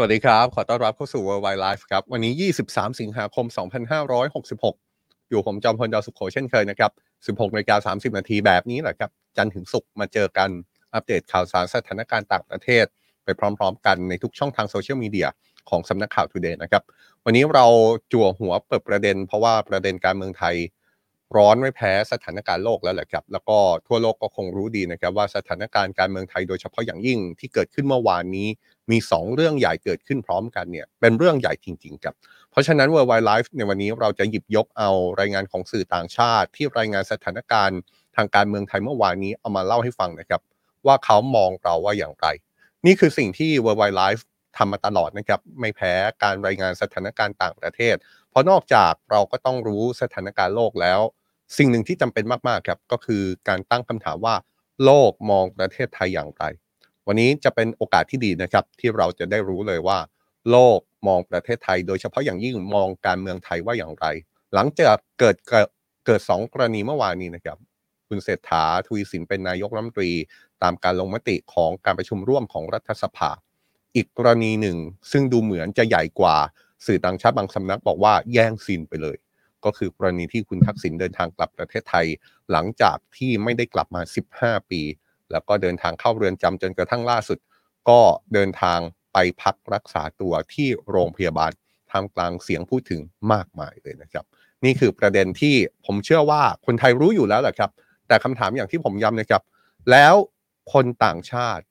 สวัสดีครับ ขอต้อนรับเข้าสู่ Worldwide Life ครับ วันนี้ 23 สิงหาคม 2566 อยู่ผมจอมพลดาวสุขโขเช่นเคยนะครับ 16นาฬิกา30 นาทีแบบนี้แหละครับ จันทร์ถึงศุกร์มาเจอกัน อัปเดตข่าวสารสถานการณ์ต่างประเทศ ไปพร้อมๆ กันในทุกช่องทางโซเชียลมีเดียของสำนักข่าว Today นะครับ วันนี้เราจั่วหัวเปิดประเด็น เพราะว่าประเด็นการเมืองไทย ร้อนไม่แพ้สถานการณ์โลกแล้วแหละครับ แล้วก็ทั่วโลกก็คงรู้ดีนะครับว่าสถานการณ์การเมืองไทยโดยเฉพาะอย่างยิ่งที่เกิดขึ้นเมื่อวานนี้ มี 2 เรื่องใหญ่เกิดขึ้นพร้อมกันเนี่ยเป็นเรื่องใหญ่จริงๆครับ เพราะฉะนั้น Worldwide Life ในวันนี้เราจะหยิบยกเอารายงานของสื่อต่างชาติ ที่รายงานสถานการณ์ทางการเมืองไทยเมื่อวานนี้เอามาเล่าให้ฟังนะครับ ว่าเขามองเราว่าอย่างไร นี่คือสิ่งที่ Worldwide Life ทำมาตลอดนะครับไม่แพ้การรายงานสถานการณ์ต่างประเทศ เพราะนอกจากเราก็ต้องรู้สถานการณ์โลกแล้ว สิ่งหนึ่งที่จำเป็นมากๆครับก็คือการตั้งคำถามว่า โลกมองประเทศไทยอย่างไร วันนี้จะเป็นโอกาสที่ดีนะครับ ที่เราจะได้รู้เลยว่า โลกมองประเทศไทย โดยเฉพาะอย่างยิ่งมองการเมืองไทยว่าอย่างไร หลังจากเกิดเกิดสองกรณีเมื่อวานนี้นะครับ คุณเศรษฐาทวีสินเป็นนายกรัฐมนตรี ตามการลงมติของการประชุมร่วมของรัฐสภา อีกกรณีหนึ่ง ซึ่งดูเหมือนจะใหญ่กว่าสื่อต่างชาติบางสำนักบอกว่าแย่งซีนไปเลย ก็คือกรณีที่คุณทักษิณเดินทางกลับประเทศไทย หลังจากที่ไม่ได้กลับมา 15 ปี แล้วก็เดินทางเข้าเรือนจำจนกระทั่งล่าสุด ก็เดินทางไปพักรักษาตัวที่โรงพยาบาลท่ามกลางเสียงพูดถึงมากมายเลยนะครับ นี่คือประเด็นที่ผมเชื่อว่าคนไทยรู้อยู่แล้วแหละครับ แต่คำถามอย่างที่ผมย้ำนะครับ แล้วคนต่างชาติ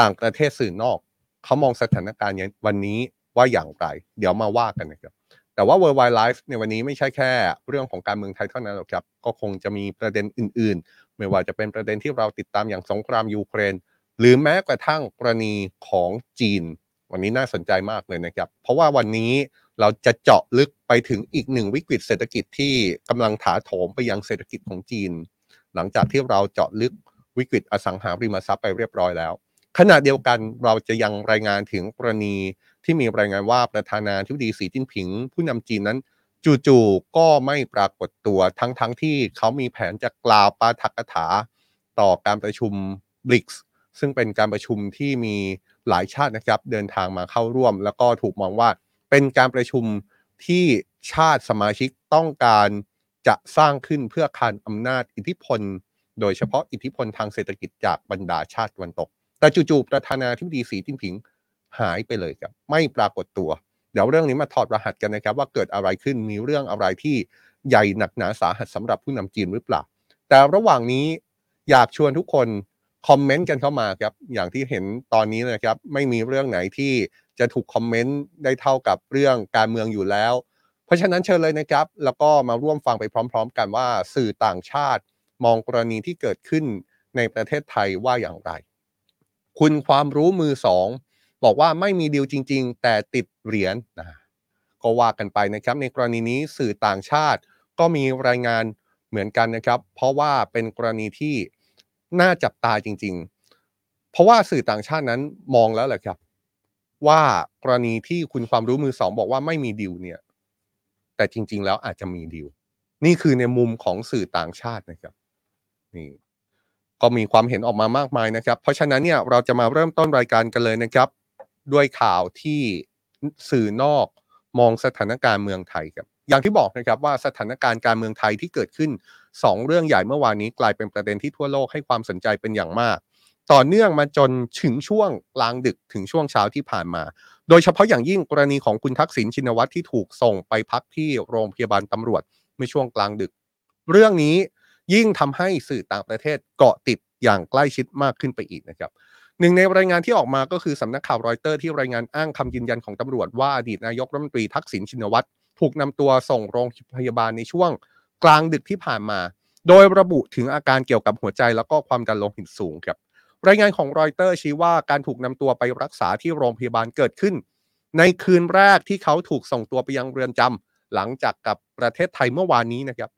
ต่างประเทศสื่อนอกเขามองสถานการณ์วันนี้ว่าอย่างไร เดี๋ยวมาว่ากันนะครับ แต่ว่า Worldwide Life ในวันนี้ไม่ใช่แค่ เรื่องของการเมืองไทยเท่านั้นหรอกครับ ก็คงจะมีประเด็นอื่น ไม่ว่าจะเป็นประเด็นที่เราติดตามอย่างสงครามยูเครน หรือแม้กระทั่งกรณีของจีน วันนี้น่าสนใจมากเลยนะครับ เพราะว่าวันนี้เราจะเจาะลึกไปถึงอีกหนึ่งวิกฤตเศรษฐกิจที่กำลังถาโถมไปยังเศรษฐกิจของจีน หลังจากที่เราเจาะลึกวิกฤตอสังหาริมทรัพย์ไปเรียบร้อยแล้ว ขณะเดียวกันเราจะยังรายงานถึงกรณีที่มีรายงานว่าประธานาธิบดีสีจิ้นผิง ผู้นำจีนนั้น จู่ๆก็ไม่ปรากฏตัวทั้งๆทที่เขามีแผนจะกล่าวปาฐกถาต่อการประชุมบริกส์ซึ่งเป็นการประชุมที่มีหลายชาตินะครับ เดินทางมาเข้าร่วม แล้วก็ถูกมองว่าเป็นการประชุมที่ชาติสมาชิกต้องการจะสร้างขึ้นเพื่อคานอำนาจอิทธิพล โดยเฉพาะอิทธิพลทางเศรษฐกิจจากบรรดาชาติตะวันตก แต่จู่ๆประธานาธิบดีสีจิ้นผิงหายไปเลยครับ ไม่ปรากฏตัว เดี๋ยวเรื่องนี้มาถอดรหัสกันนะครับ ว่าเกิดอะไรขึ้นมีเรื่องอะไรที่ใหญ่หนักหนาสาหัสสำหรับผู้นำจีนหรือเปล่า แต่ระหว่างนี้อยากชวนทุกคนคอมเมนต์กันเข้ามาครับอย่างที่เห็นตอนนี้นะครับไม่มีเรื่องไหนที่จะถูกคอมเมนต์ได้เท่ากับเรื่องการเมืองอยู่แล้ว เพราะฉะนั้นเชิญเลยนะครับ แล้วก็มาร่วมฟังไปพร้อม ๆ กันว่าสื่อต่างชาติ มองกรณีที่เกิดขึ้นในประเทศไทยว่าอย่างไร คุณความรู้มือสอง บอกว่าไม่มีดีลจริง ๆ แต่ติดเหรียญนะก็ว่ากันไปนะครับในกรณีนี้สื่อต่างชาติ ก็มีรายงานเหมือนกันนะครับ เพราะว่าเป็นกรณีที่น่าจับตาจริง ๆ เพราะว่าสื่อต่างชาตินั้นมองแล้วแหละครับ ว่ากรณีที่คุณความรู้มือสองบอกว่าไม่มีดีลเนี่ย แต่จริง ๆ แล้วอาจจะมีดีลนี่คือในมุมของสื่อต่างชาตินะครับนี่ก็มีความเห็นออกมามากมายนะครับ เพราะฉะนั้นเนี่ยเราจะมาเริ่มต้นรายการกันเลยนะครับ ด้วยข่าวที่สื่อนอกมองสถานการณ์เมืองไทยครับอย่างที่บอกนะครับว่าสถานการณ์การเมืองไทยที่เกิดขึ้น 2 เรื่องใหญ่เมื่อวานนี้กลายเป็นประเด็นที่ทั่วโลกให้ความสนใจเป็นอย่างมาก ต่อเนื่องมาจนถึงช่วงกลางดึกถึงช่วงเช้าที่ผ่านมา โดยเฉพาะอย่างยิ่งกรณีของคุณทักษิณชินวัตรที่ถูกส่งไปพักที่โรงพยาบาลตำรวจเมื่อช่วงกลางดึก เรื่องนี้ยิ่งทำให้สื่อต่างประเทศเกาะติดอย่างใกล้ชิดมากขึ้นไปอีกนะครับ หนึ่งในรายงานที่ออกมาก็คือสำนักข่าวรอยเตอร์ที่รายงานอ้างคำยืนยันของตำรวจว่าอดีตนายกรัฐมนตรีทักษิณชินวัตรถูกนำตัวส่งโรงพยาบาลในช่วงกลางดึกที่ผ่านมา โดยระบุถึงอาการเกี่ยวกับหัวใจแล้วก็ความดันโลหิตสูงครับรายงานของรอยเตอร์ชี้ว่าการถูกนำตัวไปรักษาที่โรงพยาบาลเกิดขึ้น ในคืนแรกที่เขาถูกส่งตัวไปยังเรือนจำหลังจากกลับประเทศไทยเมื่อวานนี้นะครับ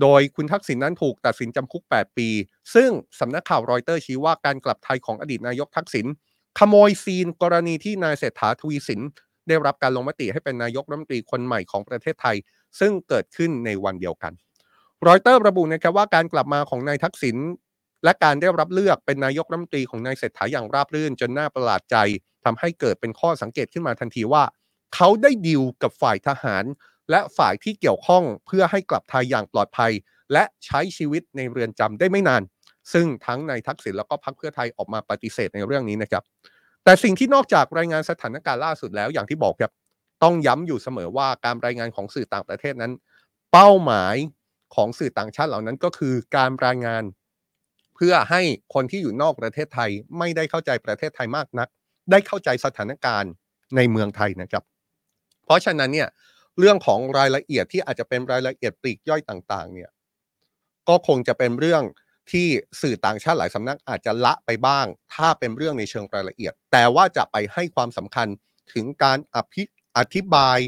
โดยคุณทักษิณนั้นถูกตัดสินจำคุก 8 ปี ซึ่งสำนักข่าวรอยเตอร์ชี้ว่าการกลับไทยของอดีตนายกทักษิณขโมยซีนกรณีที่นายเศรษฐาทวีสิน ได้รับการลงมติให้เป็นนายกรัฐมนตรีคนใหม่ของประเทศไทย ซึ่งเกิดขึ้นในวันเดียวกัน รอยเตอร์ระบุนะครับว่าการกลับมาของนายทักษิณและการได้รับเลือกเป็นนายกรัฐมนตรีของนายเศรษฐาอย่างราบรื่นจนน่าประหลาดใจทำให้เกิดเป็นข้อสังเกตขึ้นมาทันทีว่า เขาได้ดิวกับฝ่ายทหาร และฝ่ายที่เกี่ยวข้องเพื่อให้กลับไทยอย่างปลอดภัย และใช้ชีวิตในเรือนจำได้ไม่นาน ซึ่งทั้งในทักษิณแล้วก็พรรคเพื่อไทยออกมาปฏิเสธในเรื่องนี้นะครับ แต่สิ่งที่นอกจากรายงานสถานการณ์ล่าสุดแล้วอย่างที่บอกครับต้องย้ำอยู่เสมอว่าการรายงานของสื่อต่างประเทศนั้น เป้าหมายของสื่อต่างชาติเหล่านั้นก็คือการรายงาน เพื่อให้คนที่อยู่นอกประเทศไทยไม่ได้เข้าใจประเทศไทยมากนัก ได้เข้าใจสถานการณ์ในเมืองไทยนะครับ เพราะฉะนั้นเนี่ย เรื่องของรายละเอียดที่อาจจะเป็นรายละเอียดปลีกย่อยต่างๆ เนี่ย ก็คงจะเป็นเรื่องที่สื่อต่างชาติหลายสำนักอาจจะละไปบ้าง ถ้าเป็นเรื่องในเชิงรายละเอียด แต่ว่าจะไปให้ความสำคัญถึงการอภิอธิบาย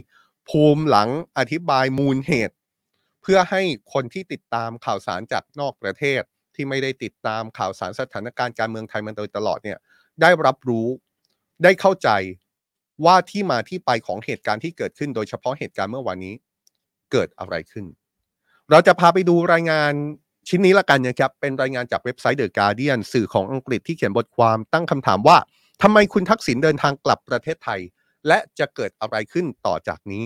ภูมิหลังอธิบายมูลเหตุ เพื่อให้คนที่ติดตามข่าวสารจากนอกประเทศที่ไม่ได้ติดตามข่าวสารสถานการณ์การเมืองไทยมาโดยตลอดเนี่ย ได้รับรู้ได้เข้าใจ ว่าที่มาที่ไปของเหตุการณ์ที่เกิดขึ้น โดยเฉพาะเหตุการณ์เมื่อวานนี้เกิดอะไรขึ้น เราจะพาไปดูรายงานชิ้นนี้ละกันนะครับ เป็นรายงานจากเว็บไซต์เดอะการเดียนสื่อของอังกฤษที่เขียนบทความตั้งคำถามว่าทำไมคุณทักษิณเดินทางกลับประเทศไทย และจะเกิดอะไรขึ้นต่อจากนี้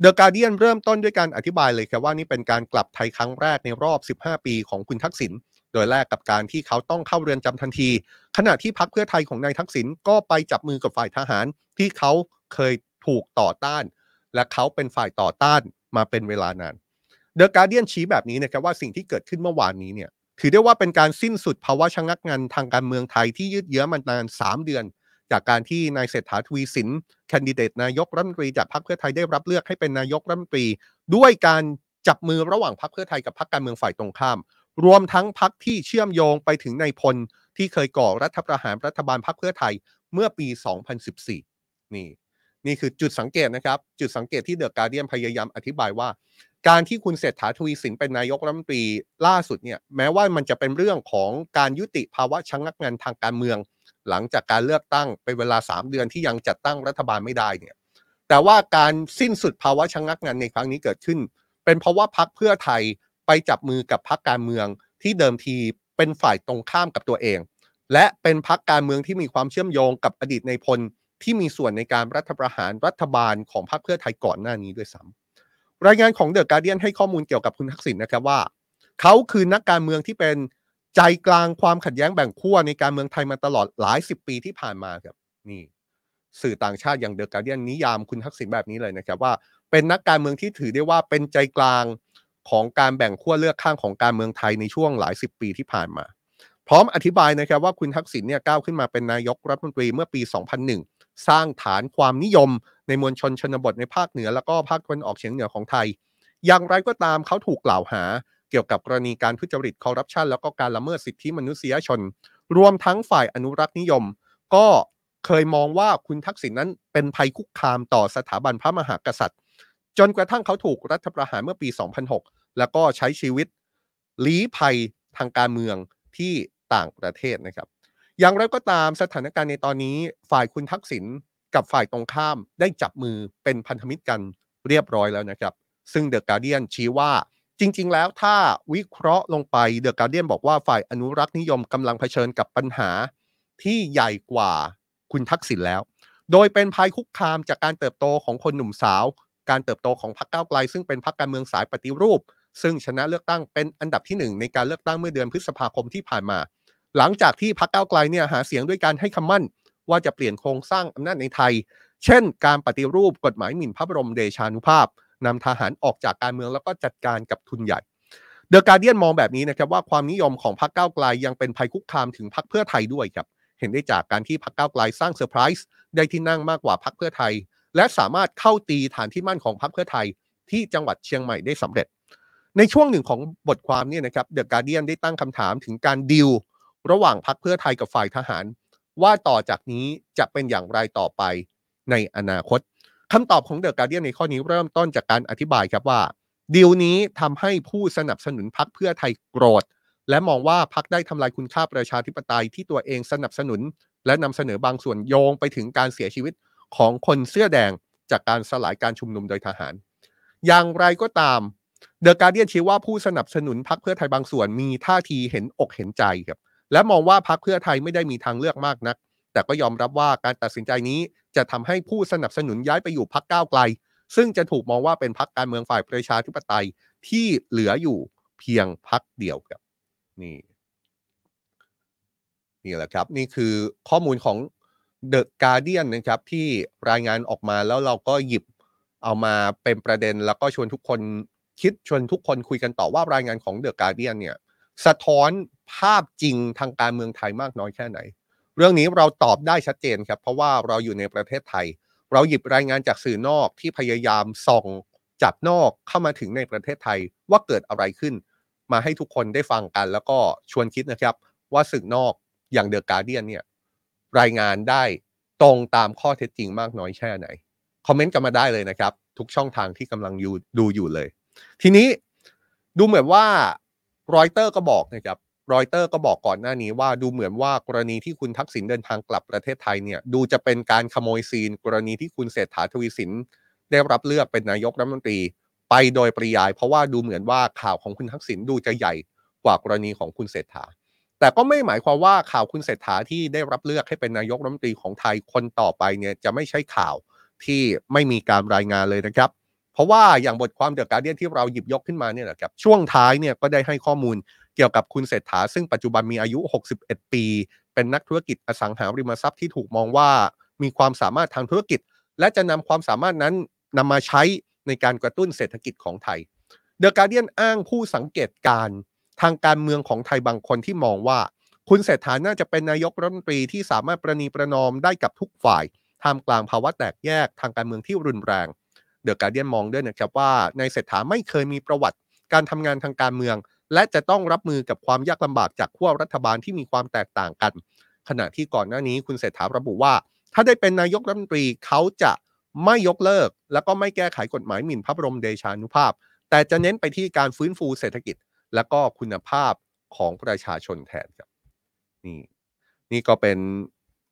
เดอะการเดียนเริ่มต้นด้วยการอธิบายเลยครับว่านี่เป็นการกลับไทยครั้งแรกในรอบ 15 ปีของคุณทักษิณ โดยแรกกับการที่เขาต้องเข้าเรือนจำทันที ขณะที่พักเพื่อไทยของนายทักษิณก็ไปจับมือกับฝ่ายทหารที่เขาเคยถูกต่อต้าน และเขาเป็นฝ่ายต่อต้านมาเป็นเวลานานเดอะการเดียนชี้แบบนี้นะครับว่าสิ่งที่เกิดขึ้นเมื่อวานนี้เนี่ยถือได้ว่าเป็นการสิ้นสุดภาวะชะงักงันทางการเมืองไทยที่ยืดเยื้อมานาน 3 เดือน จากการที่นายเศรษฐาทวีสินแคนดิเดตนายกรัฐมนตรีจากพรรคเพื่อไทยได้รับเลือกให้เป็นนายกรัฐมนตรี ด้วยการจับมือระหว่างพรรคเพื่อไทยกับพรรคการเมืองฝ่ายตรงข้าม รวมทั้งพรรคที่เชื่อมโยงไปถึงนายพลที่เคยก่อรัฐประหารรัฐบาลพรรคเพื่อไทยเมื่อปี 2014 นี่ นี่คือจุดสังเกตนะครับ จุดสังเกตที่เดอะการเดียนพยายามอธิบายว่า การที่คุณเศรษฐาทวีสินเป็นนายกรัฐมนตรีล่าสุดเนี่ยแม้ว่ามันจะเป็นเรื่องของการยุติภาวะชะงักงันทางการเมือง หลังจากการเลือกตั้งเป็นเวลา 3 เดือนที่ยังจัดตั้งรัฐบาลไม่ได้เนี่ยแต่ว่าการสิ้นสุดภาวะชะงักงันในครั้งนี้เกิดขึ้น เป็นเพราะว่าพรรคเพื่อไทย ไปจับมือกับพรรคการเมืองที่เดิมทีเป็นฝ่ายตรงข้ามกับตัวเอง และเป็นพรรคการเมืองที่มีความเชื่อมโยงกับอดีตในพลที่มีส่วนในการรัฐประหารรัฐบาลของพรรคเพื่อไทยก่อนหน้านี้ด้วยซ้ำรายงานของเดอะการเดียนให้ข้อมูลเกี่ยวกับคุณทักษิณนะครับว่า เขาคือนักการเมืองที่เป็นใจกลางความขัดแย้งแบ่งขั้วในการเมืองไทยมาตลอดหลายสิบปีที่ผ่านมาครับนี่ สื่อต่างชาติอย่างเดอะการเดียนนิยามคุณทักษิณแบบนี้เลยนะครับว่า เป็นนักการเมืองที่ถือได้ว่าเป็นใจกลาง ของการแบ่งขั้วเลือกข้างของการเมืองไทยในช่วงหลายสิบปีที่ผ่านมา พร้อมอธิบายนะครับว่าคุณทักษิณเนี่ยก้าวขึ้นมาเป็นนายกรัฐมนตรีเมื่อปี 2001 สร้างฐานความนิยมในมวลชนชนบทในภาคเหนือ แล้วก็ภาคตะวันออกเฉียงเหนือของไทย อย่างไรก็ตามเขาถูกกล่าวหาเกี่ยวกับกรณีการทุจริตคอร์รัปชันแล้วก็การละเมิดสิทธิมนุษยชน รวมทั้งฝ่ายอนุรักษ์นิยม ก็เคยมองว่าคุณทักษิณนั้นเป็นภัยคุกคามต่อสถาบันพระมหากษัตริย์ จนกระทั่งเขาถูกรัฐประหารเมื่อปี 2006 แล้วก็ใช้ชีวิตลี้ภัยทางการเมืองที่ต่างประเทศนะครับ อย่างไรก็ตามสถานการณ์ในตอนนี้ฝ่ายคุณทักษิณกับฝ่ายตรงข้ามได้จับมือเป็นพันธมิตรกันเรียบร้อยแล้วนะครับ ซึ่งเดอะการเดียนชี้ว่าจริง ๆ แล้วถ้าวิเคราะห์ลงไปเดอะการเดียนบอกว่าฝ่ายอนุรักษ์นิยมกำลังเผชิญกับปัญหาที่ใหญ่กว่าคุณทักษิณแล้ว โดยเป็นภัยคุกคามจากการเติบโตของคนหนุ่มสาว การเติบโตของพรรคก้าวไกล ซึ่งเป็นพรรคการเมืองสายปฏิรูป ซึ่งชนะเลือกตั้งเป็นอันดับที่หนึ่งในการเลือกตั้งเมื่อเดือนพฤษภาคมที่ผ่านมา หลังจากที่พรรคก้าวไกลเนี่ยหาเสียงด้วยการให้คำมั่น ว่าจะเปลี่ยนโครงสร้างอำนาจในไทย เช่น การปฏิรูปกฎหมายหมิ่นพระบรมเดชานุภาพนำทหารออกจากการเมืองแล้วก็จัดการกับทุนใหญ่เดอะการเดียนมองแบบนี้นะครับว่าความนิยมของพรรคก้าวไกลยังเป็นภัยคุกคามถึงพรรคเพื่อไทยด้วยครับ เห็นได้จากการที่พรรคก้าวไกลสร้างเซอร์ไพรส์ได้ที่นั่งมากกว่าพรรคเพื่อไทย และสามารถเข้าตีฐานที่มั่นของพรรคเพื่อไทยที่จังหวัดเชียงใหม่ได้สำเร็จ ในช่วงหนึ่งของบทความเนี่ยนะครับเดอะการเดียนได้ตั้งคำถามถึงการดิวระหว่างพรรคเพื่อไทยกับฝ่ายทหาร ว่าต่อจากนี้จะเป็นอย่างไรต่อไปในอนาคตคำตอบของเดอะการเดียนในข้อนี้เริ่มต้นจากการอธิบายครับว่าดีลนี้ทำให้ผู้สนับสนุนพรรคเพื่อไทยโกรธ และมองว่าพรรคได้ทำลายคุณค่าประชาธิปไตยที่ตัวเองสนับสนุน และนำเสนอบางส่วนโยงไปถึงการเสียชีวิตของคนเสื้อแดงจากการสลายการชุมนุมโดยทหาร อย่างไรก็ตาม เดอะการเดียนชี้ว่าผู้สนับสนุนพรรคเพื่อไทยบางส่วนมีท่าทีเห็นอกเห็นใจครับและมองว่าพรรคเพื่อไทยไม่ได้มีทางเลือกมากนัก แต่ก็ยอมรับว่าการตัดสินใจนี้จะทำให้ผู้สนับสนุนย้ายไปอยู่พักก้าวไกล ซึ่งจะถูกมองว่าเป็นพักการเมืองฝ่ายประชาธิปไตยที่เหลืออยู่เพียงพักเดียวครับนี่นี่แหละครับ นี่คือข้อมูลของ The Guardian นะครับที่รายงานออกมาแล้วเราก็หยิบเอามาเป็นประเด็นแล้วก็ชวนทุกคน คิดชวนทุกคนคุยกันต่อว่ารายงานของ The Guardian เนี่ยสะท้อนภาพจริงทางการเมืองไทยมากน้อยแค่ไหน เรื่องนี้เราตอบได้ชัดเจนครับ เพราะว่าเราอยู่ในประเทศไทย เราหยิบรายงานจากสื่อนอกที่พยายามส่องจับนอกเข้ามาถึงในประเทศไทยว่าเกิดอะไรขึ้น มาให้ทุกคนได้ฟังกัน แล้วก็ชวนคิดนะครับ ว่าสื่อนอกอย่าง The Guardian เนี่ยรายงานได้ตรงตามข้อเท็จจริงมากน้อยแค่ไหน คอมเมนต์กันมาได้เลยนะครับ ทุกช่องทางที่กำลังดูอยู่เลย ทีนี้ดูเหมือนว่ารอยเตอร์ก็บอกนะครับรอยเตอร์ก็บอกก่อนหน้านี้ว่าดูเหมือนว่ากรณีที่คุณทักษิณเดินทางกลับประเทศไทยเนี่ยดูจะเป็นการขโมยซีน กรณีที่คุณเศรษฐาทวีสิน ได้รับเลือกเป็นนายกรัฐมนตรี ไปโดยปริยาย เพราะว่าดูเหมือนว่าข่าวของคุณทักษิณดูจะใหญ่กว่ากรณีของคุณเศรษฐา แต่ก็ไม่หมายความว่าข่าวคุณเศรษฐาที่ได้รับเลือกให้เป็นนายกรัฐมนตรีของไทยคนต่อไปเนี่ยจะไม่ใช่ข่าวที่ไม่มีการรายงานเลยนะครับ เพราะว่าอย่างบทความเดอะการเดียนที่เราหยิบยกขึ้นมาเนี่ยแหละครับช่วงท้ายเนี่ยก็ได้ให้ข้อมูลเกี่ยวกับคุณเศรษฐา ซึ่งปัจจุบันมีอายุ 61 ปี เป็นนักธุรกิจอสังหาริมทรัพย์ที่ถูกมองว่ามีความสามารถทางธุรกิจ และจะนำความสามารถนั้นนำมาใช้ในการกระตุ้นเศรษฐกิจของไทยเดอะการเดียนอ้างผู้สังเกตการทางการเมืองของไทยบางคนที่มองว่า คุณเศรษฐาน่าจะเป็นนายกรัฐมนตรีที่สามารถประนีประนอมได้กับทุกฝ่ายท่ามกลางภาวะแตกแยกทางการเมืองที่รุนแรง เดอะการเดียนมองด้วยนะครับว่าในเศรษฐาไม่เคยมีประวัติการทำงานทางการเมือง และจะต้องรับมือกับความยากลำบากจากขั้วรัฐบาลที่มีความแตกต่างกัน ขณะที่ก่อนหน้านี้คุณเศรษฐาระบุว่า ถ้าได้เป็นนายกรัฐมนตรีเขาจะไม่ยกเลิก แล้วก็ไม่แก้ไขกฎหมายหมิ่นพระบรมเดชานุภาพ แต่จะเน้นไปที่การฟื้นฟูเศรษฐกิจ และก็คุณภาพของประชาชนแทนครับนี่นี่ก็เป็น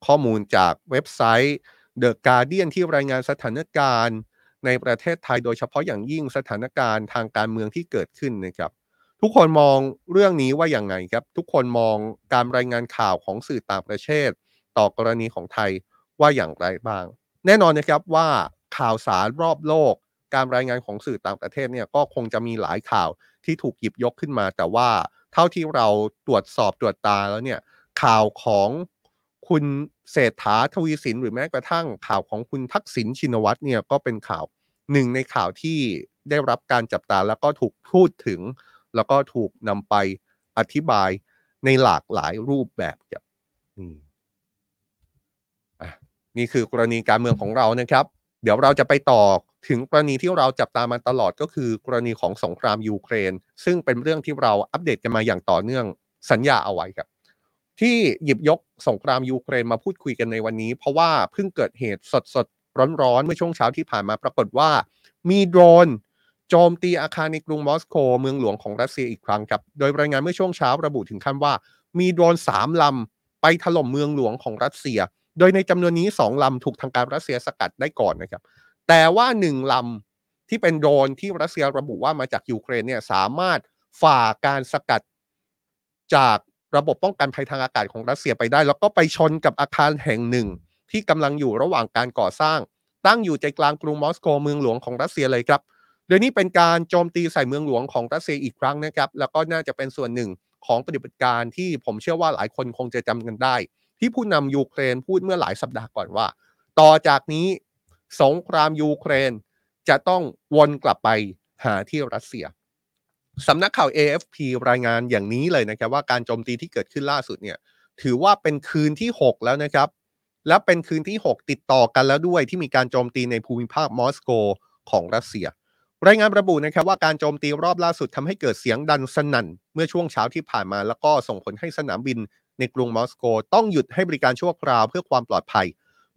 ข้อมูลจากเว็บไซต์ The Guardian ที่รายงานสถานการณ์ ในประเทศไทยโดยเฉพาะอย่างยิ่งสถานการณ์ทางการเมืองที่เกิดขึ้นนะครับ ทุกคนมองเรื่องนี้ว่าอย่างไงครับ ทุกคนมองการรายงานข่าวของสื่อต่างประเทศ ต่อกรณีของไทยว่าอย่างไรบ้าง แน่นอนนะครับว่าข่าวสารรอบโลก การรายงานของสื่อต่างประเทศเนี่ยก็คงจะมีหลายข่าวที่ถูกหยิบยกขึ้นมา แต่ว่าเท่าที่เราตรวจสอบตรวจตาแล้วเนี่ยข่าวของ คุณเศรษฐาทวีสินหรือแม้กระทั่งข่าวของคุณทักษิณชินวัตรเนี่ยก็เป็นข่าวหนึ่งในข่าวที่ได้รับการจับตาแล้วก็ถูกพูดถึง แล้วก็ถูกนำไปอธิบายในหลากหลายรูปแบบครับนี่คือกรณีการเมืองของเรานะครับ เดี๋ยวเราจะไปต่อถึงกรณีที่เราจับตามาตลอดก็คือกรณีของสงครามยูเครน ซึ่งเป็นเรื่องที่เราอัปเดตกันมาอย่างต่อเนื่องสัญญาเอาไว้ครับ ที่หยิบยกสงครามยูเครนมาพูดคุยกันในวันนี้ เพราะว่าเพิ่งเกิดเหตุสดสดร้อนๆ เมื่อช่วงเช้าที่ผ่านมาปรากฏว่า มีโดรนโจมตีอาคารในกรุงมอสโกเมืองหลวงของรัสเซียอีกครั้งครับ โดยรายงานเมื่อช่วงเช้าระบุถึงขั้นว่า มีโดรนสามลำไปถล่มเมืองหลวงของรัสเซีย โดยในจำนวนนี้สองลำถูกทางการรัสเซียสกัดได้ก่อนนะครับ แต่ว่าหนึ่งลำที่เป็นโดรนที่รัสเซียระบุว่ามาจากยูเครนเนี่ยสามารถฝ่าการสกัดจาก ระบบป้องกันภัยทางอากาศของรัสเซียไปได้ แล้วก็ไปชนกับอาคารแห่งหนึ่ง ที่กำลังอยู่ระหว่างการก่อสร้าง ตั้งอยู่ใจกลางกรุงมอสโกเมืองหลวงของรัสเซียเลยครับโดยนี้เป็นการโจมตีใส่เมืองหลวงของรัสเซียอีกครั้งนะครับ แล้วก็น่าจะเป็นส่วนหนึ่งของปฏิบัติการที่ผมเชื่อว่าหลายคนคงจะจำกันได้ ที่ผู้นำยูเครนพูดเมื่อหลายสัปดาห์ก่อนว่า ต่อจากนี้สงครามยูเครนจะต้องวนกลับไปหาที่รัสเซีย สำนักข่าว AFP รายงานอย่างนี้เลยนะครับว่าการโจมตีที่เกิดขึ้นล่าสุดเนี่ยถือว่าเป็นคืนที่ 6 แล้วนะครับ และเป็นคืนที่ 6 ติดต่อกันแล้วด้วยที่มีการโจมตีในภูมิภาคมอสโกของรัสเซีย รายงานระบุนะครับว่าการโจมตีรอบล่าสุดทำให้เกิดเสียงดันสนั่น เมื่อช่วงเช้าที่ผ่านมา แล้วก็ส่งผลให้สนามบินในกรุงมอสโก ต้องหยุดให้บริการชั่วคราวเพื่อความปลอดภัย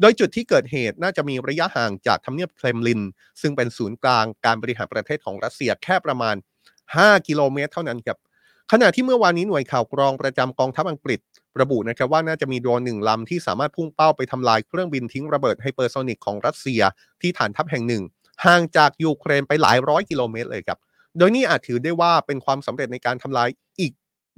โดยจุดที่เกิดเหตุน่าจะมีระยะห่างจากทำเนียบเครมลิน ซึ่งเป็นศูนย์กลางการบริหารประเทศของรัสเซียแค่ประมาณ 5 กิโลเมตรเท่านั้นครับขณะที่เมื่อวานนี้หน่วยข่าวกรองประจำกองทัพอังกฤษ ระบุนะครับว่าน่าจะมีโดรนหนึ่งลำที่สามารถพุ่งเป้าไปทำลายเครื่องบินทิ้งระเบิดไฮเปอร์โซนิกของรัสเซียที่ฐานทัพแห่งหนึ่งห่างจากยูเครนไปหลายร้อยกิโลเมตรเลยครับ โดยนี่อาจถือได้ว่าเป็นความสำเร็จในการทำลายอีก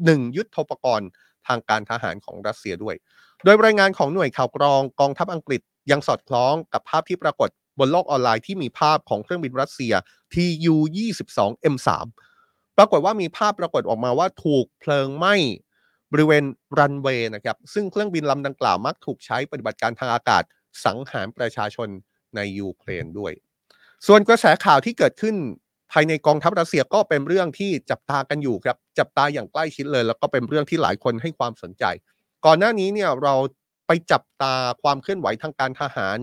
หนึ่งยุทธปกรณ์ทางการทหารของรัสเซียด้วย โดยรายงานของหน่วยข่าวกรองกองทัพอังกฤษยังสอดคล้องกับภาพที่ปรากฏบนโลกออนไลน์ที่มีภาพของเครื่องบินรัสเซีย TU-22M3 ปรากฏว่ามีภาพปรากฏออกมาว่าถูกเพลิงไหม้บริเวณรันเวย์นะครับ ซึ่งเครื่องบินลำดังกล่าวมักถูกใช้ปฏิบัติการทางอากาศสังหารประชาชนในยูเครนด้วย ส่วนกระแสข่าวที่เกิดขึ้นภายในกองทัพรัสเซียก็เป็นเรื่องที่จับตากันอยู่ครับ จับตาอย่างใกล้ชิดเลย แล้วก็เป็นเรื่องที่หลายคนให้ความสนใจ ก่อนหน้านี้เนี่ยเราไปจับตาความเคลื่อนไหวทางการทหาร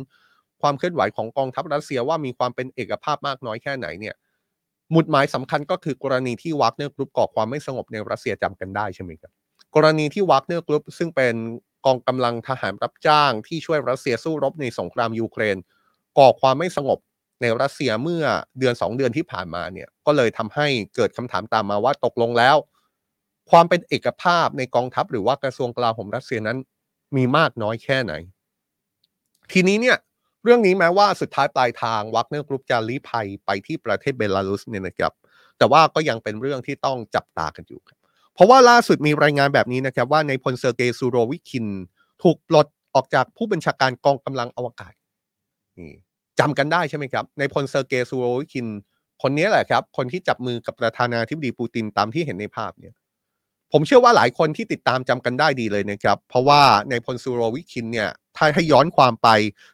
ความเคลื่อนไหวของกองทัพรัสเซียว่ามีความเป็นเอกภาพมากน้อยแค่ไหนเนี่ย หมุดหมายสำคัญก็คือกรณีที่วักเนอร์กรุ๊ปก่อความไม่สงบในรัสเซียจำกันได้ใช่ไหมครับ กรณีที่วักเนอร์กรุ๊ปซึ่งเป็นกองกำลังทหารรับจ้างที่ช่วยรัสเซียสู้รบในสงครามยูเครน ก่อความไม่สงบในรัสเซียเมื่อเดือน 2 เดือนที่ผ่านมาเนี่ยก็เลยทำให้เกิดคำถามตามมาว่าตกลงแล้ว ความเป็นเอกภาพในกองทัพหรือว่ากระทรวงกลาโหมรัสเซียนั้นมีมากน้อยแค่ไหน ทีนี้เนี่ย เรื่องนี้แม้ว่าสุดท้ายปลายทางวักเนอร์กรุ๊ปจะลี้ภัยไปที่ประเทศเบลารุสเนี่ยนะครับ แต่ว่าก็ยังเป็นเรื่องที่ต้องจับตากันอยู่ครับเพราะว่าล่าสุดมีรายงานแบบนี้นะครับว่านายพลเซอร์เกย์ซูโรวิคิน ถูกปลดออกจากผู้บัญชาการกองกำลังอวกาศนี่จำกันได้ใช่ไหมครับ นายพลเซอร์เกย์ซูโรวิคิน คนนี้แหละครับ คนที่จับมือกับประธานาธิบดีปูตินตามที่เห็นในภาพเนี่ยผมเชื่อว่าหลายคนที่ติดตามจำกันได้ดีเลยนะครับ เพราะว่านายพลซูโรวิคินเนี่ย ถ้าให้ย้อนความไป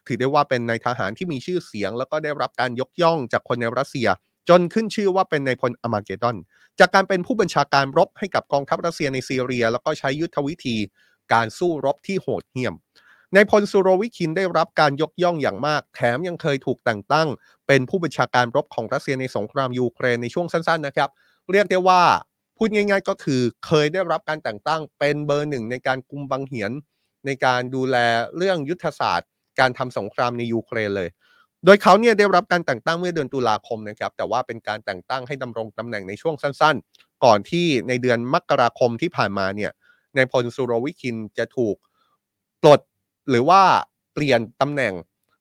ถือได้ว่าเป็นนายทหารที่มีชื่อเสียง แล้วก็ได้รับการยกย่องจากคนในรัสเซีย จนขึ้นชื่อว่าเป็นนายพล Armageddon จากการเป็นผู้บัญชาการรบให้กับกองทัพรัสเซียในซีเรีย แล้วก็ใช้ยุทธวิธีการสู้รบที่โหดเหี้ยมนายพลซูโรวิคินได้รับการยกย่องอย่างมาก แถมยังเคยถูกแต่งตั้ง เป็นผู้บัญชาการรบของรัสเซียในสงครามยูเครนในช่วงสั้นๆนะครับ เรียกได้ว่าพูดง่ายๆก็คือเคยได้รับการแต่งตั้งเป็นเบอร์หนึ่งในการกุมบังเหียน ในการดูแลเรื่องยุทธศาสตร์ การทำสงครามในยูเครนเลย โดยเขาเนี่ยได้รับการแต่งตั้งเมื่อเดือนตุลาคมนะครับ แต่ว่าเป็นการแต่งตั้งให้ดำรงตำแหน่งในช่วงสั้น ๆ ก่อนที่ในเดือนมกราคมที่ผ่านมาเนี่ยในพลซูโรวิคินจะถูกปลดหรือว่าเปลี่ยนตำแหน่ง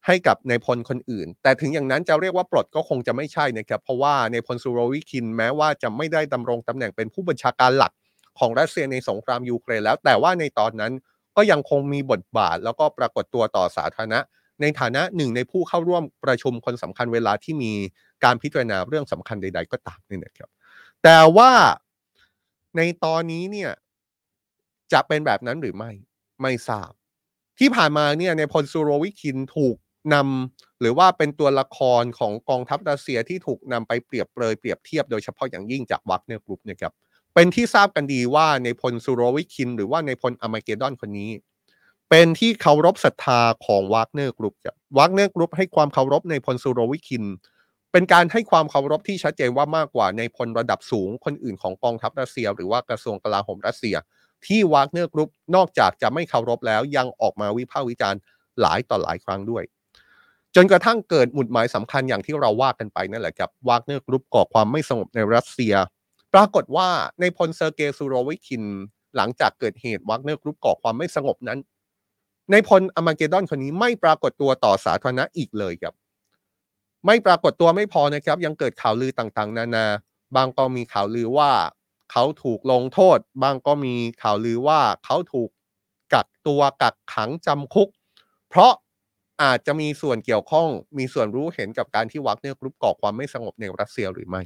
ให้กับในพลคนอื่น แต่ถึงอย่างนั้นจะเรียกว่าปลดก็คงจะไม่ใช่นะครับ เพราะว่าในพลซูโรวิคินแม้ว่าจะไม่ได้ดำรงตำแหน่งเป็นผู้บัญชาการหลักของรัสเซียในสงครามยูเครนแล้ว แต่ว่าในตอนนั้น ก็ยังคงมีบทบาท แล้วก็ปรากฏตัวต่อสาธารณะ ในฐานะหนึ่งในผู้เข้าร่วมประชุมคนสำคัญเวลาที่มีการพิจารณาเรื่องสำคัญใด ๆ ก็ตามนี่นะครับ แต่ว่าในตอนนี้เนี่ยจะเป็นแบบนั้นหรือไม่ไม่ทราบ ที่ผ่านมาเนี่ยนายพลซูโรวิคินถูกนำหรือว่าเป็นตัวละครของกองทัพรัสเซียที่ถูกนำไปเปรียบเปรยเปรียบเทียบโดยเฉพาะอย่างยิ่งจากวักเนอร์กรุ๊ปเนี่ยครับ เป็นที่ทราบกันดีว่านายพลซูโรวิคิน หรือว่านายพล Armageddon คนนี้ เป็นที่เคารพศรัทธาของวักเนอร์กรุ๊ปวักเนอร์กรุ๊ปให้ความเคารพนายพลซูโรวิคิน เป็นการให้ความเคารพที่ชัดเจนว่ามากกว่านายพลระดับสูงคนอื่นของกองทัพรัสเซีย หรือว่ากระทรวงกลาโหมรัสเซีย ที่วากเนอร์กรุ๊ปนอกจากจะไม่เคารพแล้วยังออกมาวิพากษ์วิจารณ์หลายต่อหลายครั้งด้วย จนกระทั่งเกิดหมุดหมายสำคัญอย่างที่เราว่ากันไปนั่นแหละครับวากเนอร์กรุ๊ปก่อความไม่สงบในรัสเซีย ปรากฏว่านายพลเซอร์เกย์ซูโรวิคิน หลังจากเกิดเหตุวากเนอร์กรุ๊ปก่อความไม่สงบนั้น นายพล Armageddon คนนี้ไม่ปรากฏตัวต่อสาธารณะอีกเลยครับ ไม่ปรากฏตัวไม่พอนะครับ ยังเกิดข่าวลือต่างๆ นานา บ้างก็มีข่าวลือว่า เขาถูกลงโทษ บ้างก็มีข่าวลือว่าเขาถูกกักตัวกักขังจำคุก เพราะอาจจะมีส่วนเกี่ยวข้อง มีส่วนรู้เห็นกับการที่ Wagner Group ก่อความไม่สงบในรัสเซียหรือไม่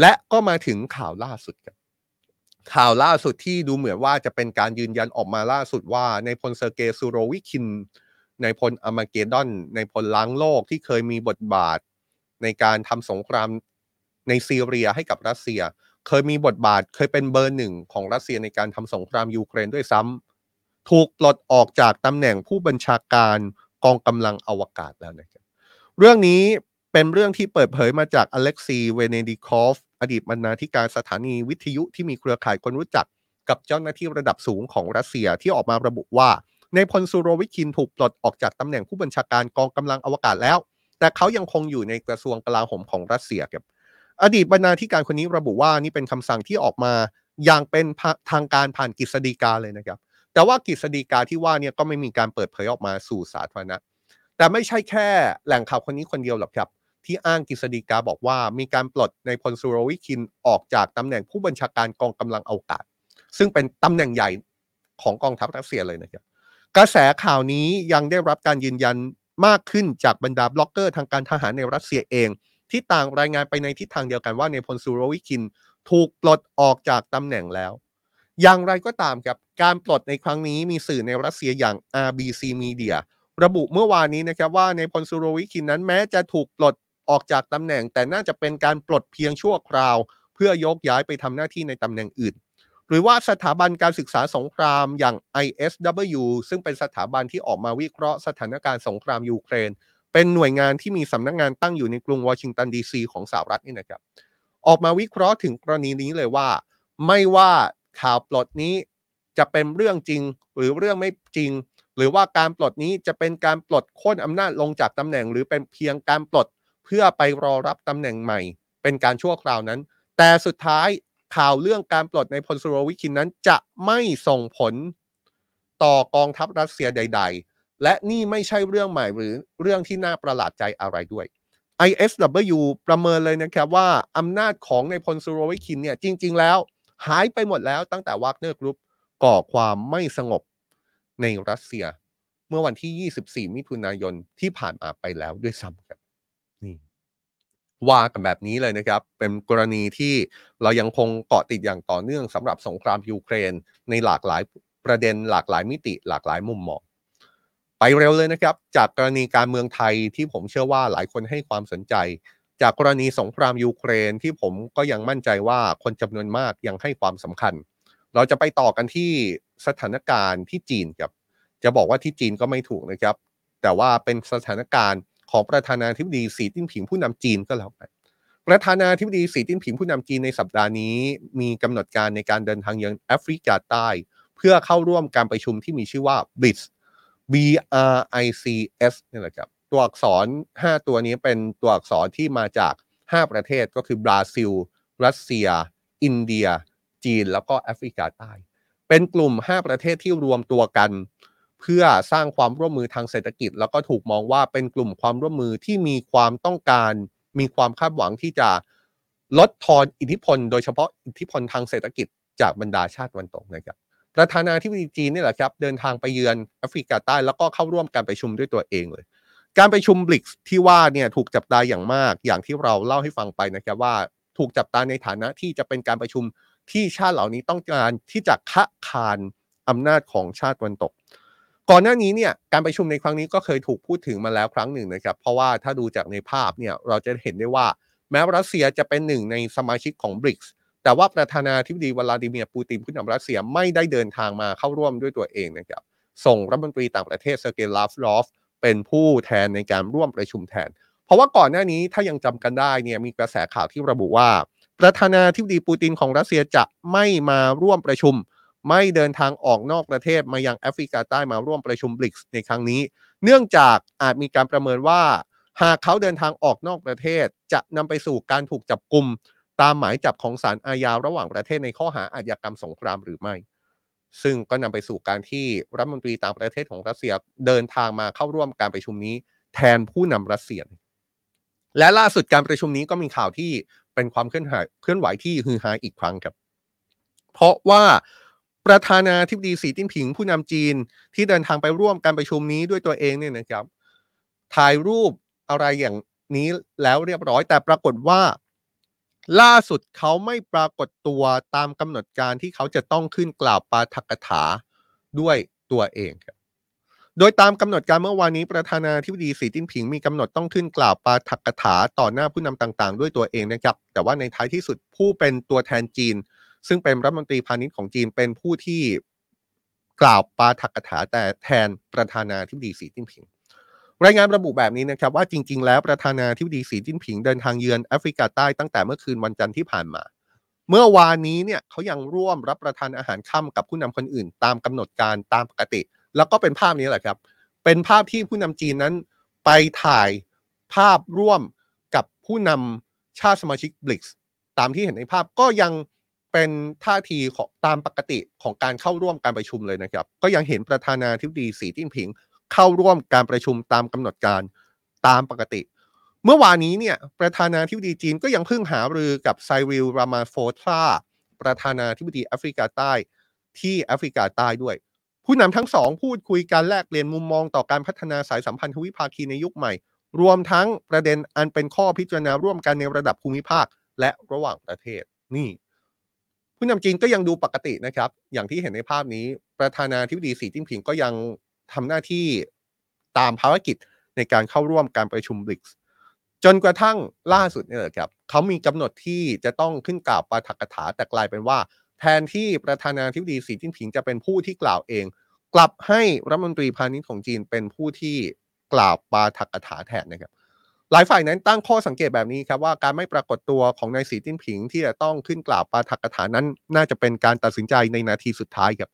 และก็มาถึงข่าวล่าสุดกันข่าวล่าสุดที่ดูเหมือนว่าจะเป็นการยืนยันออกมาล่าสุดว่านายพลเซอร์เกย์ซูโรวิคิน นายพล Armageddon นายพลล้างโลกที่เคยมีบทบาท ในการทำสงครามในซีเรียให้กับรัสเซีย เคยมีบทบาทเคยเป็นเบอร์หนึ่งของรัสเซียในการทำสงครามยูเครนด้วยซ้ำถูกปลดออกจากตำแหน่งผู้บัญชาการกองกำลังอวกาศแล้วนะครับเรื่องนี้ เป็นเรื่องที่เปิดเผยมาจากอเล็กซีเวเนดิคอฟอดีตบรรณาธิการสถานีวิทยุที่มีเครือข่ายคนรู้จักกับเจ้าหน้าที่ระดับสูงของรัสเซียที่ออกมาระบุว่าในพลซูโรวิคินถูกปลดออกจากตำแหน่งผู้บัญชาการกองกำลังอวกาศแล้ว แต่เขายังคงอยู่ในกระทรวงกลาโหมของรัสเซียครับอดีตบรรณาธิการคนนี้ระบุว่านี่เป็นคำสั่งที่ออกมาอย่างเป็นทางการผ่านกฤษฎีกาเลยนะครับ แต่ว่ากฤษฎีกาที่ว่าเนี่ยก็ไม่มีการเปิดเผยออกมาสู่สาธารณะ แต่ไม่ใช่แค่แหล่งข่าวคนนี้คนเดียวหรอกครับ ที่อ้างกฤษฎีกาบอกว่ามีการปลดในพลซูโรวิคินออกจากตำแหน่งผู้บัญชาการกองกำลังอวกาศ ซึ่งเป็นตำแหน่งใหญ่ของกองทัพรัสเซียเลยนะครับกระแสข่าวนี้ยังได้รับการยืนยันมากขึ้นจากบรรดาบล็อกเกอร์ทางการทหารในรัสเซียเอง ที่ต่างรายงานไปในทิศทางเดียวกันว่านายพลซูโรวิคินถูกปลดออกจากตำแหน่งแล้ว อย่างไรก็ตามครับการปลดในครั้งนี้มีสื่อในรัสเซียอย่าง RBC Media ระบุเมื่อวานนี้นะครับว่านายพลซูโรวิคินนั้นแม้จะถูกปลด ออกจากตำแหน่ง แต่น่าจะเป็นการปลดเพียงชั่วคราว เพื่อยกย้ายไปทำหน้าที่ในตำแหน่งอื่น หรือว่าสถาบันการศึกษาสงครามอย่าง ISW ซึ่งเป็นสถาบันที่ออกมาวิเคราะห์สถานการณ์สงครามยูเครน เป็นหน่วยงานที่มีสำนักงานตั้งอยู่ในกรุงวอชิงตันดีซีของสหรัฐนี่นะครับ ออกมาวิเคราะห์ถึงกรณีนี้เลยว่า ไม่ว่าข่าวปลดนี้จะเป็นเรื่องจริงหรือเรื่องไม่จริง หรือว่าการปลดนี้จะเป็นการปลดโค่นอำนาจลงจากตำแหน่ง หรือเป็นเพียงการปลด เพื่อไปรอรับตำแหน่งใหม่ เป็นการชั่วคราวนั้น แต่สุดท้ายข่าวเรื่องการปลดนายพลซูโรวิคินนั้น จะไม่ส่งผลต่อกองทัพรัสเซียใด ๆ และนี่ไม่ใช่เรื่องใหม่หรือเรื่องที่น่าประหลาดใจอะไรด้วย ISW ประเมินเลยนะครับว่าอำนาจของนายพลซูโรวิคินเนี่ยจริง ๆ แล้ว หายไปหมดแล้วตั้งแต่ Wagner Group ก่อความไม่สงบในรัสเซีย เมื่อวันที่ 24 มิถุนายนที่ผ่านมาไปแล้วด้วยซ้ำครับ ว่ากันแบบนี้เลยนะครับ เป็นกรณีที่เรายังคงเกาะติดอย่างต่อเนื่องสำหรับสงครามยูเครน ในหลากหลายประเด็นหลากหลายมิติหลากหลายมุมมอง ไปเร็วเลยนะครับ จากกรณีการเมืองไทยที่ผมเชื่อว่าหลายคนให้ความสนใจ จากกรณีสงครามยูเครนที่ผมก็ยังมั่นใจว่าคนจำนวนมากยังให้ความสำคัญ เราจะไปต่อกันที่สถานการณ์ที่จีนครับจะบอกว่าที่จีนก็ไม่ถูกนะครับ แต่ว่าเป็นสถานการณ์ ของประธานาธิบดีสีจิ้นผิงผู้นำจีนก็แล้วกันประธานาธิบดีสีจิ้นผิงผู้นำจีนในสัปดาห์นี้ มีกำหนดการในการเดินทางยังแอฟริกาใต้ เพื่อเข้าร่วมการประชุมที่มีชื่อว่า BRICS B R I C S นี่แหละครับ ตัวอักษร 5 ตัวนี้เป็นตัวอักษรที่มาจาก 5 ประเทศก็คือบราซิล รัสเซีย อินเดีย จีน แล้วก็แอฟริกาใต้ เป็นกลุ่ม 5 ประเทศที่รวมตัวกัน เพื่อสร้างความร่วมมือทางเศรษฐกิจ แล้วก็ถูกมองว่าเป็นกลุ่มความร่วมมือที่มีความต้องการ มีความคาดหวังที่จะลดทอนอิทธิพล โดยเฉพาะอิทธิพลทางเศรษฐกิจจากบรรดาชาติวันตกนะครับประธานาธิบดีจีนนี่แหละครับเดินทางไปเยือนแอฟริกาใต้แล้วก็เข้าร่วมการประชุมด้วยตัวเองเลย การประชุมบลิกที่ว่าเนี่ยถูกจับตาอย่างมากอย่างที่เราเล่าให้ฟังไปนะครับว่าถูกจับตาในฐานะที่จะเป็นการประชุมที่ชาติเหล่านี้ต้องการที่จะคะคานอำนาจของชาติวันตก ก่อนหน้านี้เนี่ยการประชุมในครั้งนี้ก็เคยถูกพูดถึงมาแล้วครั้งหนึ่งนะครับ เพราะว่าถ้าดูจากในภาพเนี่ยเราจะเห็นได้ว่าแม้รัสเซียจะเป็นหนึ่งในสมาชิกของบริกส์แต่ว่าประธานาธิบดีวลาดิเมียร์ปูตินผู้นำรัสเซียไม่ได้เดินทางมาเข้าร่วมด้วยตัวเองนะครับส่งรัฐมนตรีต่างประเทศเซอร์เกย์ลาฟรอฟเป็นผู้แทนในการร่วมประชุมแทน เพราะว่าก่อนหน้านี้ถ้ายังจำกันได้เนี่ยมีกระแสข่าวที่ระบุว่า ประธานาธิบดีปูตินของรัสเซียจะไม่มาร่วมประชุม ไม่เดินทางออกนอกประเทศมายังแอฟริกาใต้มาร่วมประชุมบริกส์ในครั้งนี้ เนื่องจากอาจมีการประเมินว่า หากเขาเดินทางออกนอกประเทศ จะนำไปสู่การถูกจับกลุ่มตามหมายจับของศาลอาญาระหว่างประเทศในข้อหาอาชญากรรมสงครามหรือไม่ ซึ่งก็นำไปสู่การที่รัฐมนตรีต่างประเทศของรัสเซียเดินทางมาเข้าร่วมการประชุมนี้ แทนผู้นำรัสเซีย และล่าสุดการประชุมนี้ก็มีข่าวที่เป็นความเคลื่อนไหวเคลื่อนไหวที่ฮือฮาอีกครั้งครับ เพราะว่า ประธานาธิบดีสีจิ้นผิงผู้นำจีนที่เดินทางไปร่วมการประชุมนี้ด้วยตัวเองเนี่ยนะครับ ถ่ายรูปอะไรอย่างนี้แล้วเรียบร้อยแต่ปรากฏว่า ล่าสุดเขาไม่ปรากฏตัวตามกำหนดการที่เขาจะต้องขึ้นกล่าวปาฐกถาด้วยตัวเองครับโดยตามกำหนดการเมื่อวานนี้ประธานาธิบดีสีจิ้นผิงมีกำหนดต้องขึ้นกล่าวปาฐกถาต่อหน้าผู้นำต่างๆ ด้วยตัวเองนะครับ แต่ว่าในท้ายที่สุดผู้เป็นตัวแทนจีน ซึ่งเป็นรัฐมนตรีพาณิชย์ของจีนเป็นผู้ที่กล่าวปาฐกถาแต่แทนประธานาธิบดีสีจิ้นผิง รายงานระบุแบบนี้นะครับว่าจริง ๆ แล้วประธานาธิบดีสีจิ้นผิงเดินทางเยือนแอฟริกาใต้ตั้งแต่เมื่อคืนวันจันทร์ที่ผ่านมา เมื่อวานนี้เนี่ยเขายังร่วมรับประทานอาหารค่ำกับผู้นำคนอื่น ตามกำหนดการตามปกติ แล้วก็เป็นภาพนี้แหละครับ เป็นภาพที่ผู้นำจีนนั้นไปถ่ายภาพร่วมกับผู้นำชาติสมาชิกบลิกส์ตามที่เห็นในภาพก็ยัง เป็นท่าทีของตามปกติของการเข้าร่วมการประชุมเลยนะครับ ก็ยังเห็นประธานาธิบดีสีจิ้นผิง เข้าร่วมการประชุมตามกำหนดการตามปกติ เมื่อวานนี้เนี่ยประธานาธิบดีจีนก็ยังเพิ่งหารือกับไซริลรามาโฟทราประธานาธิบดีแอฟริกาใต้ที่แอฟริกาใต้ด้วย ผู้นำทั้งสองพูดคุยการแลกเปลี่ยนมุมมองต่อการพัฒนาสายสัมพันธ์ทวิภาคีในยุคใหม่ รวมทั้งประเด็นอันเป็นข้อพิจารณาร่วมกันในระดับภูมิภาคและระหว่างประเทศนี่ ผู้นำจีนก็ยังดูปกตินะครับ อย่างที่เห็นในภาพนี้ ประธานาธิบดีสีจิ้นผิงก็ยังทำหน้าที่ตามภารกิจในการเข้าร่วมการประชุมบริกส์จนกระทั่งล่าสุดเนี่ยครับเขามีกำหนดที่จะต้องขึ้นกล่าวปาฐกถาแต่กลายเป็นว่า แทนที่ประธานาธิบดีสีจิ้นผิงจะเป็นผู้ที่กล่าวเอง กลับให้รัฐมนตรีพาณิชย์ของจีนเป็นผู้ที่กล่าวปาฐกถาแทนนะครับ หลายฝ่ายนั้นตั้งข้อสังเกตแบบนี้ครับว่าการไม่ปรากฏตัวของนายสีจิ้นผิงที่จะต้องขึ้นกล่าวปาฐกถานั้น น่าจะเป็นการตัดสินใจในนาทีสุดท้ายครับ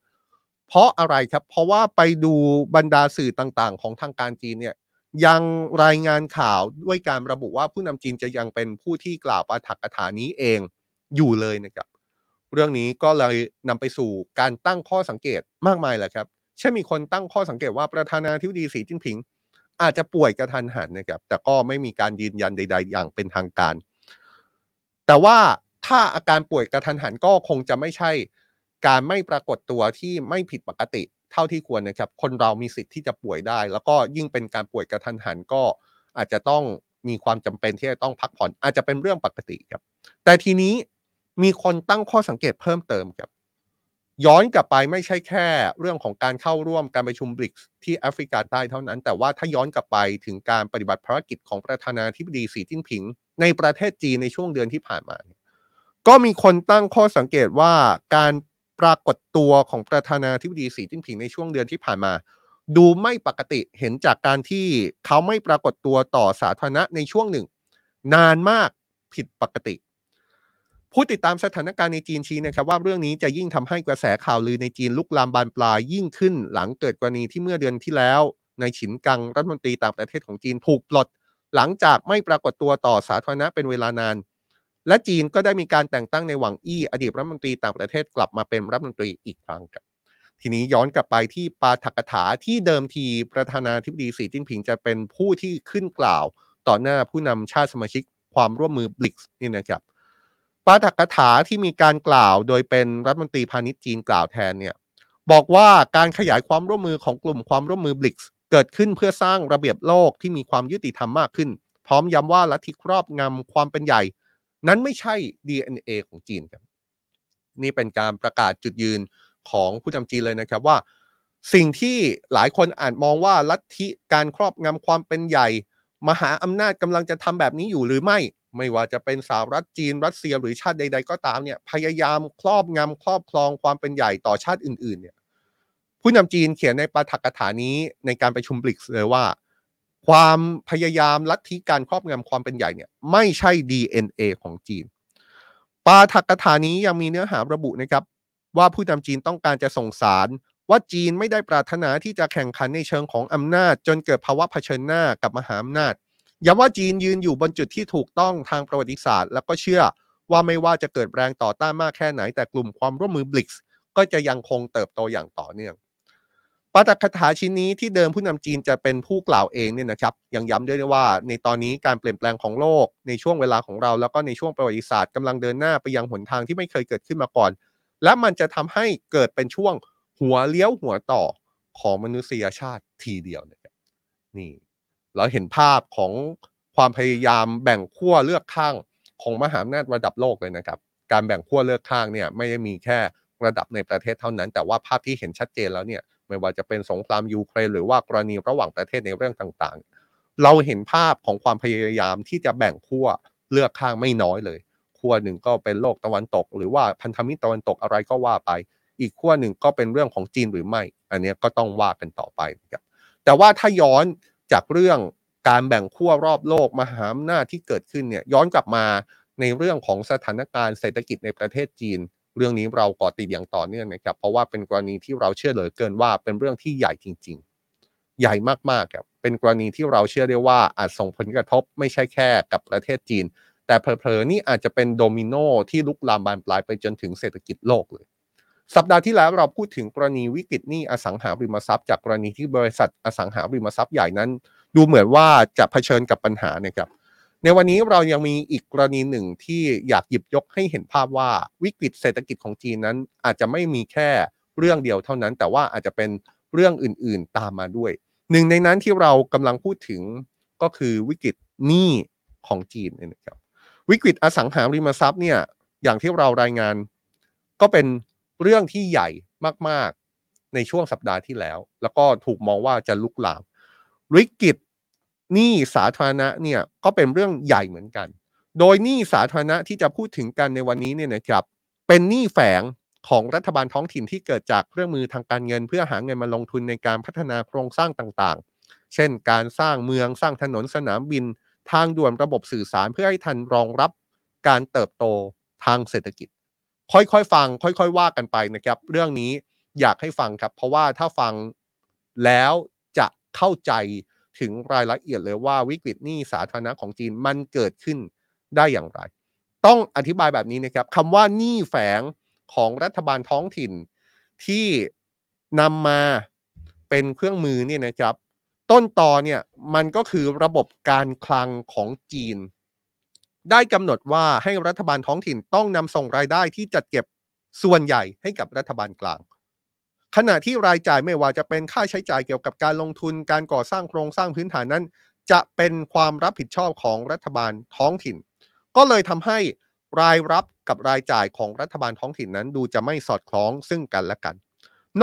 เพราะอะไรครับ เพราะว่าไปดูบรรดาสื่อต่างๆ ของทางการจีนเนี่ยยังรายงานข่าวด้วยการระบุว่าผู้นำจีนจะยังเป็นผู้ที่กล่าวปาฐกถานี้เองอยู่เลยนะครับ เรื่องนี้ก็เลยนำไปสู่การตั้งข้อสังเกตมากมายแหละครับเช่นมีคนตั้งข้อสังเกตว่าประธานาธิบดีสีจิ้นผิง อาจจะป่วยกระทันหันนะครับ แต่ก็ไม่มีการยืนยันใด ๆ อย่างเป็นทางการ แต่ว่าถ้าอาการป่วยกระทันหันก็คงจะไม่ใช่การไม่ปรากฏตัวที่ไม่ผิดปกติเท่าที่ควรนะครับ คนเรามีสิทธิ์ที่จะป่วยได้ แล้วก็ยิ่งเป็นการป่วยกระทันหันก็อาจจะต้องมีความจำเป็นที่จะต้องพักผ่อนอาจจะเป็นเรื่องปกติครับ แต่ทีนี้มีคนตั้งข้อสังเกตเพิ่มเติมครับ ย้อนกลับไปไม่ใช่แค่เรื่องของการเข้าร่วมการประชุมบริกส์ที่แอฟริกาใต้เท่านั้น แต่ว่าถ้าย้อนกลับไปถึงการปฏิบัติภารกิจของประธานาธิบดีสีจิ้นผิง ในประเทศจีนในช่วงเดือนที่ผ่านมา ก็มีคนตั้งข้อสังเกตว่าการปรากฏตัวของประธานาธิบดีสีจิ้นผิงในช่วงเดือนที่ผ่านมา ดูไม่ปกติเห็นจากการที่เขาไม่ปรากฏตัวต่อสาธารณะในช่วงหนึ่ง นานมากผิดปกติ ผู้ติดตามสถานการณ์ในจีนชี้นะครับว่าเรื่องนี้จะยิ่งทำให้กระแสข่าวลือในจีนลุกลามบานปลายยิ่งขึ้น หลังเกิดกรณีที่เมื่อเดือนที่แล้วในฉินกังรัฐมนตรีต่างประเทศของจีนถูกปลด หลังจากไม่ปรากฏตัวต่อสาธารณะเป็นเวลานาน และจีนก็ได้มีการแต่งตั้งในหวังอี้อดีตรัฐมนตรีต่างประเทศกลับมาเป็นรัฐมนตรีอีกครั้งครับทีนี้ย้อนกลับไปที่ปาฐกถาที่เดิมทีประธานาธิบดีสีจิ้นผิงจะเป็นผู้ที่ขึ้นกล่าว ต่อหน้าผู้นำชาติสมาชิกความร่วมมือบลิกส์นี่นะครับ ปาฐกถาที่มีการกล่าวโดยเป็นรัฐมนตรีพาณิชย์จีนกล่าวแทนเนี่ยบอกว่าการขยายความร่วมมือของกลุ่มความร่วมมือบลิกส์เกิดขึ้นเพื่อสร้างระเบียบโลกที่มีความยุติธรรมมากขึ้น พร้อมย้ำว่าลัทธิครอบงำความเป็นใหญ่ นั้นไม่ใช่ DNA ของจีนครับนี่เป็นการประกาศจุดยืนของผู้นำจีนเลยนะครับว่า สิ่งที่หลายคนอาจมองว่าลัทธิการครอบงำความเป็นใหญ่ มหาอำนาจกำลังจะทำแบบนี้อยู่หรือไม่ ไม่ว่าจะเป็นสหรัฐจีนรัสเซียหรือชาติใด ๆ ก็ตามเนี่ยพยายามครอบงำครอบครองความเป็นใหญ่ต่อชาติอื่น ๆ เนี่ย ผู้นำจีนเขียนในปาฐกถานี้ในการประชุมบริกส์เลยว่า ความพยายามลัทธิการครอบงำความเป็นใหญ่เนี่ยไม่ใช่ DNA ของจีน ปาถักถานี้ยังมีเนื้อหาระบุนะครับ ว่าผู้นำจีนต้องการจะส่งสารว่าจีนไม่ได้ปรารถนาที่จะแข่งขันในเชิงของอำนาจ จนเกิดภาวะเผชิญหน้ากับมหาอำนาจ ย้ำว่าจีนยืนอยู่บนจุดที่ถูกต้องทางประวัติศาสตร์ แล้วก็เชื่อว่าไม่ว่าจะเกิดแรงต่อต้านมากแค่ไหน แต่กลุ่มความร่วมมือบลิกส์ก็จะยังคงเติบโตอย่างต่อเนื่องปาฐกถาชิ้นนี้ที่เดิมผู้นำจีนจะเป็นผู้กล่าวเองเนี่ยนะครับยังย้ำด้วยว่า ในตอนนี้การเปลี่ยนแปลงของโลกในช่วงเวลาของเรา แล้วก็ในช่วงประวัติศาสตร์กำลังเดินหน้าไปยังหนทางที่ไม่เคยเกิดขึ้นมาก่อน และมันจะทำให้เกิดเป็นช่วงหัวเลี้ยวหัวต่อของมนุษยชาติทีเดียวนะครับนี่ เราเห็นภาพของความพยายามแบ่งขั้วเลือกข้างของมหาอำนาจระดับโลกเลยนะครับ การแบ่งขั้วเลือกข้างเนี่ยไม่ได้มีแค่ระดับในประเทศเท่านั้น แต่ว่าภาพที่เห็นชัดเจนแล้วเนี่ยไม่ว่าจะเป็นสงครามยูเครนหรือว่ากรณีระหว่างประเทศในเรื่องต่างๆ เราเห็นภาพของความพยายามที่จะแบ่งขั้วเลือกข้างไม่น้อยเลยขั้วหนึ่งก็เป็นโลกตะวันตก หรือว่าพันธมิตรตะวันตกอะไรก็ว่าไป อีกขั้วหนึ่งก็เป็นเรื่องของจีนหรือไม่ อันนี้ก็ต้องว่ากันต่อไปครับแต่ว่าถ้าย้อน จากเรื่องการแบ่งขั้วรอบโลกมหาอำนาจที่เกิดขึ้นเนี่ยย้อนกลับมาในเรื่องของสถานการณ์เศรษฐกิจในประเทศจีน เรื่องนี้เราก่อติดอย่างต่อเนื่องนะครับ เพราะว่าเป็นกรณีที่เราเชื่อเลยเกินว่าเป็นเรื่องที่ใหญ่จริง ๆ ใหญ่มากๆครับเป็นกรณีที่เราเชื่อได้ว่าอาจส่งผลกระทบไม่ใช่แค่กับประเทศจีน แต่เพลอๆนี่อาจจะเป็นโดมิโนที่ลุกลามบานปลายไปจนถึงเศรษฐกิจโลกเลย สัปดาห์ที่แล้วเราพูดถึงกรณีวิกฤตหนี้อสังหาริมทรัพย์ จากกรณีที่บริษัทอสังหาริมทรัพย์ใหญ่นั้น ดูเหมือนว่าจะเผชิญกับปัญหานะครับ ในวันนี้เรายังมีอีกกรณีหนึ่งที่อยากหยิบยกให้เห็นภาพว่าวิกฤตเศรษฐกิจของจีนนั้น อาจจะไม่มีแค่เรื่องเดียวเท่านั้น แต่ว่าอาจจะเป็นเรื่องอื่น ๆ ตามมาด้วย หนึ่งในนั้นที่เรากำลังพูดถึงก็คือวิกฤตหนี้ของจีนนะครับวิกฤตอสังหาริมทรัพย์เนี่ยอย่างที่เรารายงานก็เป็น เรื่องที่ใหญ่มากๆ ในช่วงสัปดาห์ที่แล้ว แล้วก็ถูกมองว่าจะลุกลามวิกฤตหนี้สาธารณะเนี่ยก็เป็นเรื่องใหญ่เหมือนกัน โดยหนี้สาธารณะที่จะพูดถึงกันในวันนี้เนี่ยนะครับ เป็นหนี้แฝงของรัฐบาลท้องถิ่นที่เกิดจากเครื่องมือทางการเงิน เพื่อหาเงินมาลงทุนในการพัฒนาโครงสร้างต่างๆ เช่น การสร้างเมืองสร้างถนนสนามบิน ทางด่วนระบบสื่อสารเพื่อให้ทันรองรับการเติบโตทางเศรษฐกิจ ค่อยๆฟัง ค่อยๆ ว่ากันไปนะครับ เรื่องนี้อยากให้ฟังครับ เพราะว่าถ้าฟังแล้วจะเข้าใจถึงรายละเอียดเลยว่าวิกฤตหนี้สาธารณะของจีนมันเกิดขึ้นได้อย่างไร ต้องอธิบายแบบนี้นะครับคำว่าหนี้แฝงของรัฐบาลท้องถิ่นที่นำมาเป็นเครื่องมือเนี่ยนะครับ ต้นตอเนี่ยมันก็คือระบบการคลังของจีน ได้กำหนดว่าให้รัฐบาลท้องถิ่นต้องนำส่งรายได้ที่จัดเก็บส่วนใหญ่ให้กับรัฐบาลกลาง ขณะที่รายจ่ายไม่ว่าจะเป็นค่าใช้จ่ายเกี่ยวกับการลงทุนการก่อสร้างโครงสร้างพื้นฐานนั้น จะเป็นความรับผิดชอบของรัฐบาลท้องถิ่น ก็เลยทำให้รายรับกับรายจ่ายของรัฐบาลท้องถิ่นนั้น ดูจะไม่สอดคล้องซึ่งกันและกัน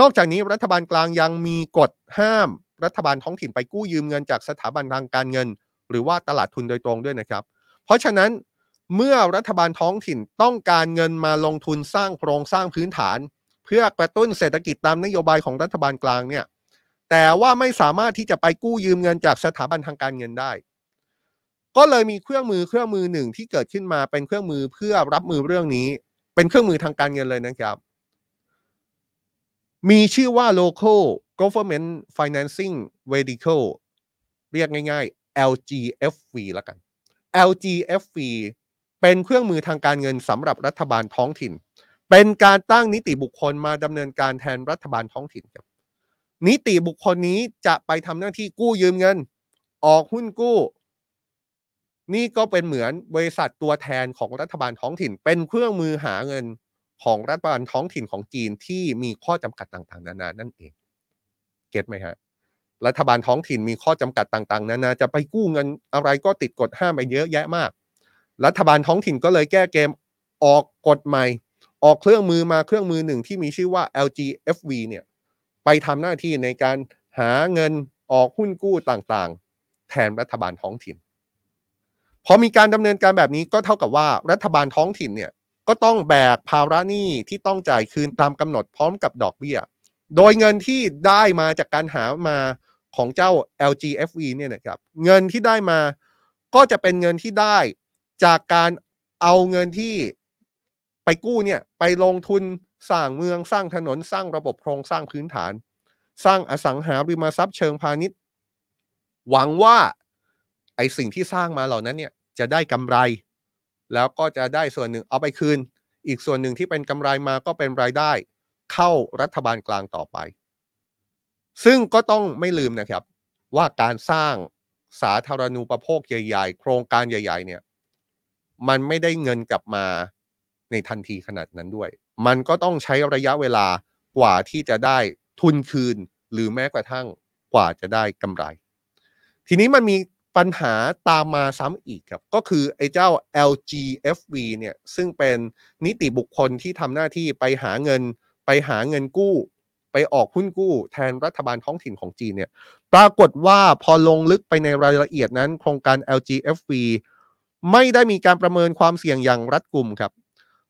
นอกจากนี้รัฐบาลกลางยังมีกฎห้าม รัฐบาลท้องถิ่นไปกู้ยืมเงินจากสถาบันทางการเงิน หรือว่าตลาดทุนโดยตรงด้วยนะครับ เพราะฉะนั้นเมื่อรัฐบาลท้องถิ่นต้องการเงินมาลงทุนสร้างโครงสร้างพื้นฐาน เพื่อกระตุ้นเศรษฐกิจตามนโยบายของรัฐบาลกลางเนี่ยแต่ว่าไม่สามารถที่จะไปกู้ยืมเงินจากสถาบันทางการเงินได้ ก็เลยมีเครื่องมือเครื่องมือหนึ่งที่เกิดขึ้นมาเป็นเครื่องมือเพื่อรับมือเรื่องนี้ เป็นเครื่องมือทางการเงินเลยนะครับ มีชื่อว่า local government financing vehicle เรียกง่าย ๆ LGFV ล้วกัน LGFV เป็นเครื่องมือทางการเงินสำหรับรัฐบาลท้องถิ่น เป็นการตั้งนิติบุคคลมาดำเนินการแทนรัฐบาลท้องถิ่นครับนิติบุคคลนี้จะไปทำหน้าที่กู้ยืมเงิน ออกหุ้นกู้ นี่ก็เป็นเหมือนบริษัทตัวแทนของรัฐบาลท้องถิ่น เป็นเครื่องมือหาเงินของรัฐบาลท้องถิ่นของจีนที่มีข้อจำกัดต่างๆ นานานั่นเอง เก็ตไหมฮะ รัฐบาลท้องถิ่นมีข้อจำกัดต่างๆนานาจะไปกู้เงินอะไรก็ติดกฎห้ามไปเยอะแยะมาก รัฐบาลท้องถิ่นก็เลยแก้เกมออกกฎใหม่ ออกเครื่องมือมาเครื่องมือหนึ่งที่มีชื่อว่า LGFV เนี่ยไปทำหน้าที่ในการหาเงินออกหุ้นกู้ต่างๆ แทนรัฐบาลท้องถิ่นพอมีการดำเนินการแบบนี้ก็เท่ากับว่ารัฐบาลท้องถิ่นเนี่ยก็ต้องแบกภาระหนี้ที่ต้องจ่ายคืนตามกำหนดพร้อมกับดอกเบี้ย โดยเงินที่ได้มาจากการหามาของเจ้า LGFV เนี่ยนะครับเงินที่ได้มาก็จะเป็นเงินที่ได้จากการเอาเงินที่ไปกู้เนี่ยไปลงทุนสร้างเมืองสร้างถนนสร้างระบบโครงสร้างพื้นฐาน สร้างอสังหาริมทรัพย์เชิงพาณิชย์ หวังว่าไอสิ่งที่สร้างมาเหล่านั้นเนี่ยจะได้กำไร แล้วก็จะได้ส่วนหนึ่งเอาไปคืน อีกส่วนหนึ่งที่เป็นกำไรมาก็เป็นรายได้ เข้ารัฐบาลกลางต่อไป ซึ่งก็ต้องไม่ลืมนะครับ ว่าการสร้างสาธารณูปโภคใหญ่ ๆ โครงการใหญ่ ๆ เนี่ย มันไม่ได้เงินกลับมาในทันทีขนาดนั้นด้วย มันก็ต้องใช้ระยะเวลากว่าที่จะได้ทุนคืน หรือแม้กระทั่งกว่าจะได้กำไร ทีนี้มันมีปัญหาตามมาซ้ำอีกครับ ก็คือไอ้เจ้า LGFV เนี่ย ซึ่งเป็นนิติบุคคลที่ทำหน้าที่ไปหาเงิน ไปหาเงินกู้ ไปออกหุ้นกู้ แทนรัฐบาลท้องถิ่นของจีนเนี่ยปรากฏว่าพอลงลึกไปในรายละเอียดนั้น โครงการ LGFV ไม่ได้มีการประเมินความเสี่ยงอย่างรัดกุมครับ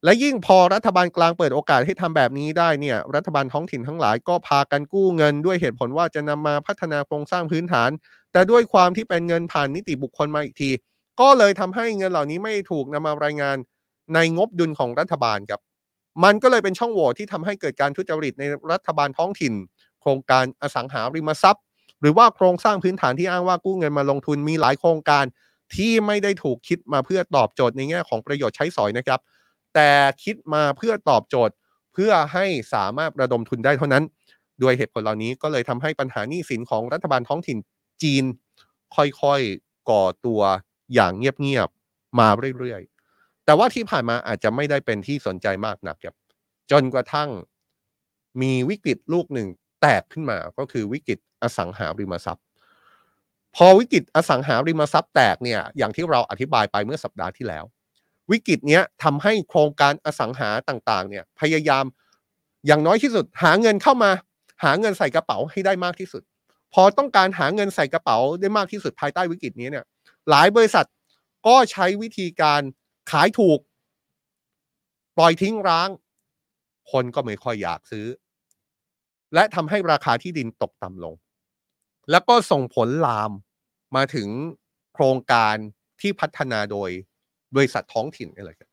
และยิ่งพอรัฐบาลกลางเปิดโอกาสให้ทำแบบนี้ได้เนี่ยรัฐบาลท้องถิ่นทั้งหลายก็พากันกู้เงิน ด้วยเหตุผลว่าจะนำมาพัฒนาโครงสร้างพื้นฐาน แต่ด้วยความที่เป็นเงินผ่านนิติบุคคลมาอีกที ก็เลยทำให้เงินเหล่านี้ไม่ถูกนำมารายงานในงบดุลของรัฐบาลครับ มันก็เลยเป็นช่องโหว่ที่ทำให้เกิดการทุจริตในรัฐบาลท้องถิ่น โครงการอสังหาริมทรัพย์ หรือว่าโครงสร้างพื้นฐานที่อ้างว่ากู้เงินมาลงทุนมีหลายโครงการที่ไม่ได้ถูกคิดมาเพื่อตอบโจทย์ในแง่ของประโยชน์ใช้สอยนะครับ แต่คิดมาเพื่อตอบโจทย์เพื่อให้สามารถระดมทุนได้เท่านั้น ด้วยเหตุผลเหล่านี้ก็เลยทำให้ปัญหาหนี้สินของรัฐบาลท้องถิ่นจีน ค่อยๆก่อตัวอย่างเงียบๆมาเรื่อยๆ แต่ว่าที่ผ่านมาอาจจะไม่ได้เป็นที่สนใจมากนักครับจนกระทั่งมีวิกฤตลูกหนึ่งแตกขึ้นมาก็คือวิกฤตอสังหาริมทรัพย์ พอวิกฤตอสังหาริมทรัพย์แตกเนี่ยอย่างที่เราอธิบายไปเมื่อสัปดาห์ที่แล้ว วิกฤตเนี้ยทำให้โครงการอสังหาต่างๆเนี่ยพยายามอย่างน้อยที่สุด หาเงินเข้ามา หาเงินใส่กระเป๋าให้ได้มากที่สุด พอต้องการหาเงินใส่กระเป๋าได้มากที่สุดภายใต้วิกฤตนี้เนี่ยหลายบริษัทก็ใช้วิธีการ ขายถูก ปล่อยทิ้งร้าง คนก็ไม่ค่อยอยากซื้อ และทำให้ราคาที่ดินตกต่ำลง แล้วก็ส่งผลลามมาถึงโครงการที่พัฒนาโดยบริษัทท้องถิ่นนี่แหละครับ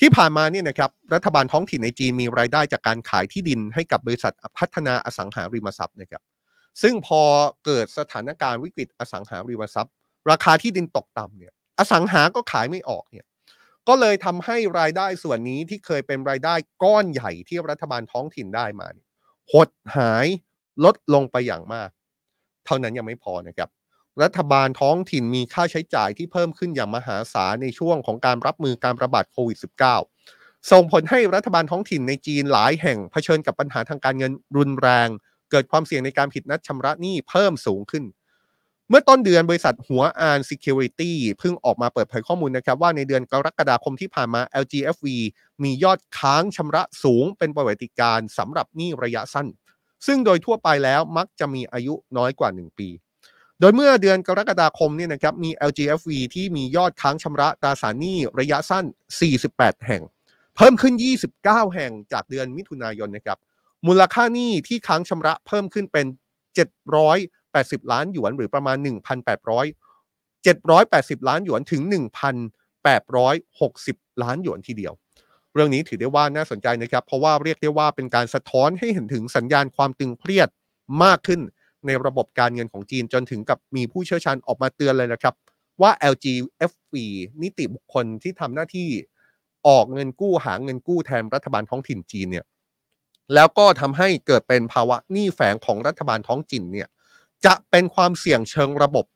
ที่ผ่านมาเนี่ยนะครับรัฐบาลท้องถิ่นในจีนมีรายได้จากการขายที่ดินให้กับบริษัทพัฒนาอสังหาริมทรัพย์นะครับซึ่งพอเกิดสถานการณ์วิกฤตอสังหาริมทรัพย์ ราคาที่ดินตกต่ำเนี่ยอสังหาก็ขายไม่ออกเนี่ย ก็เลยทำให้รายได้ส่วนนี้ที่เคยเป็นรายได้ก้อนใหญ่ที่รัฐบาลท้องถิ่นได้มา หดหายลดลงไปอย่างมาก เท่านั้นยังไม่พอนะครับ รัฐบาลท้องถิ่นมีค่าใช้จ่ายที่เพิ่มขึ้นอย่างมหาศาลในช่วงของการรับมือการระบาดโควิด -19 ส่งผลให้รัฐบาลท้องถิ่นในจีนหลายแห่งเผชิญกับปัญหาทางการเงินรุนแรง เกิดความเสี่ยงในการผิดนัดชำระหนี้เพิ่มสูงขึ้น เมื่อต้นเดือนบริษัทหัวอาน Security เพิ่งออกมาเปิดเผยข้อมูลนะครับ ว่าในเดือนกรกฎาคมที่ผ่านมา LGFV มียอดค้างชำระสูงเป็นประวัติการสำหรับหนี้ระยะสั้น ซึ่งโดยทั่วไปแล้วมักจะมีอายุน้อยกว่า 1 ปี โดยเมื่อเดือนกรกฎาคมเนี่ยนะครับมี LGFV ที่มียอดค้างชำระตราสารหนี้ระยะสั้น 48 แห่ง เพิ่มขึ้น 29 แห่งจากเดือนมิถุนายนนะครับมูลค่าหนี้ที่ค้างชำระเพิ่มขึ้นเป็น 780 ล้านหยวนหรือประมาณ 1,800 780 ล้านหยวนถึง 1,860 ล้านหยวนทีเดียว เรื่องนี้ถือได้ว่าน่าสนใจนะครับ เพราะว่าเรียกได้ว่าเป็นการสะท้อนให้เห็นถึงสัญญาณความตึงเครียดมากขึ้นในระบบการเงินของจีนจนถึงกับมีผู้เชี่ยวชาญออกมาเตือนเลยนะครับ ว่า LGFV นิติบุคคลที่ทำหน้าที่ออกเงินกู้หาเงินกู้แทนรัฐบาลท้องถิ่นจีนเนี่ยแล้วก็ทำให้เกิดเป็นภาวะหนี้แฝงของรัฐบาลท้องถิ่นเนี่ย จะเป็นความเสี่ยงเชิงระบบ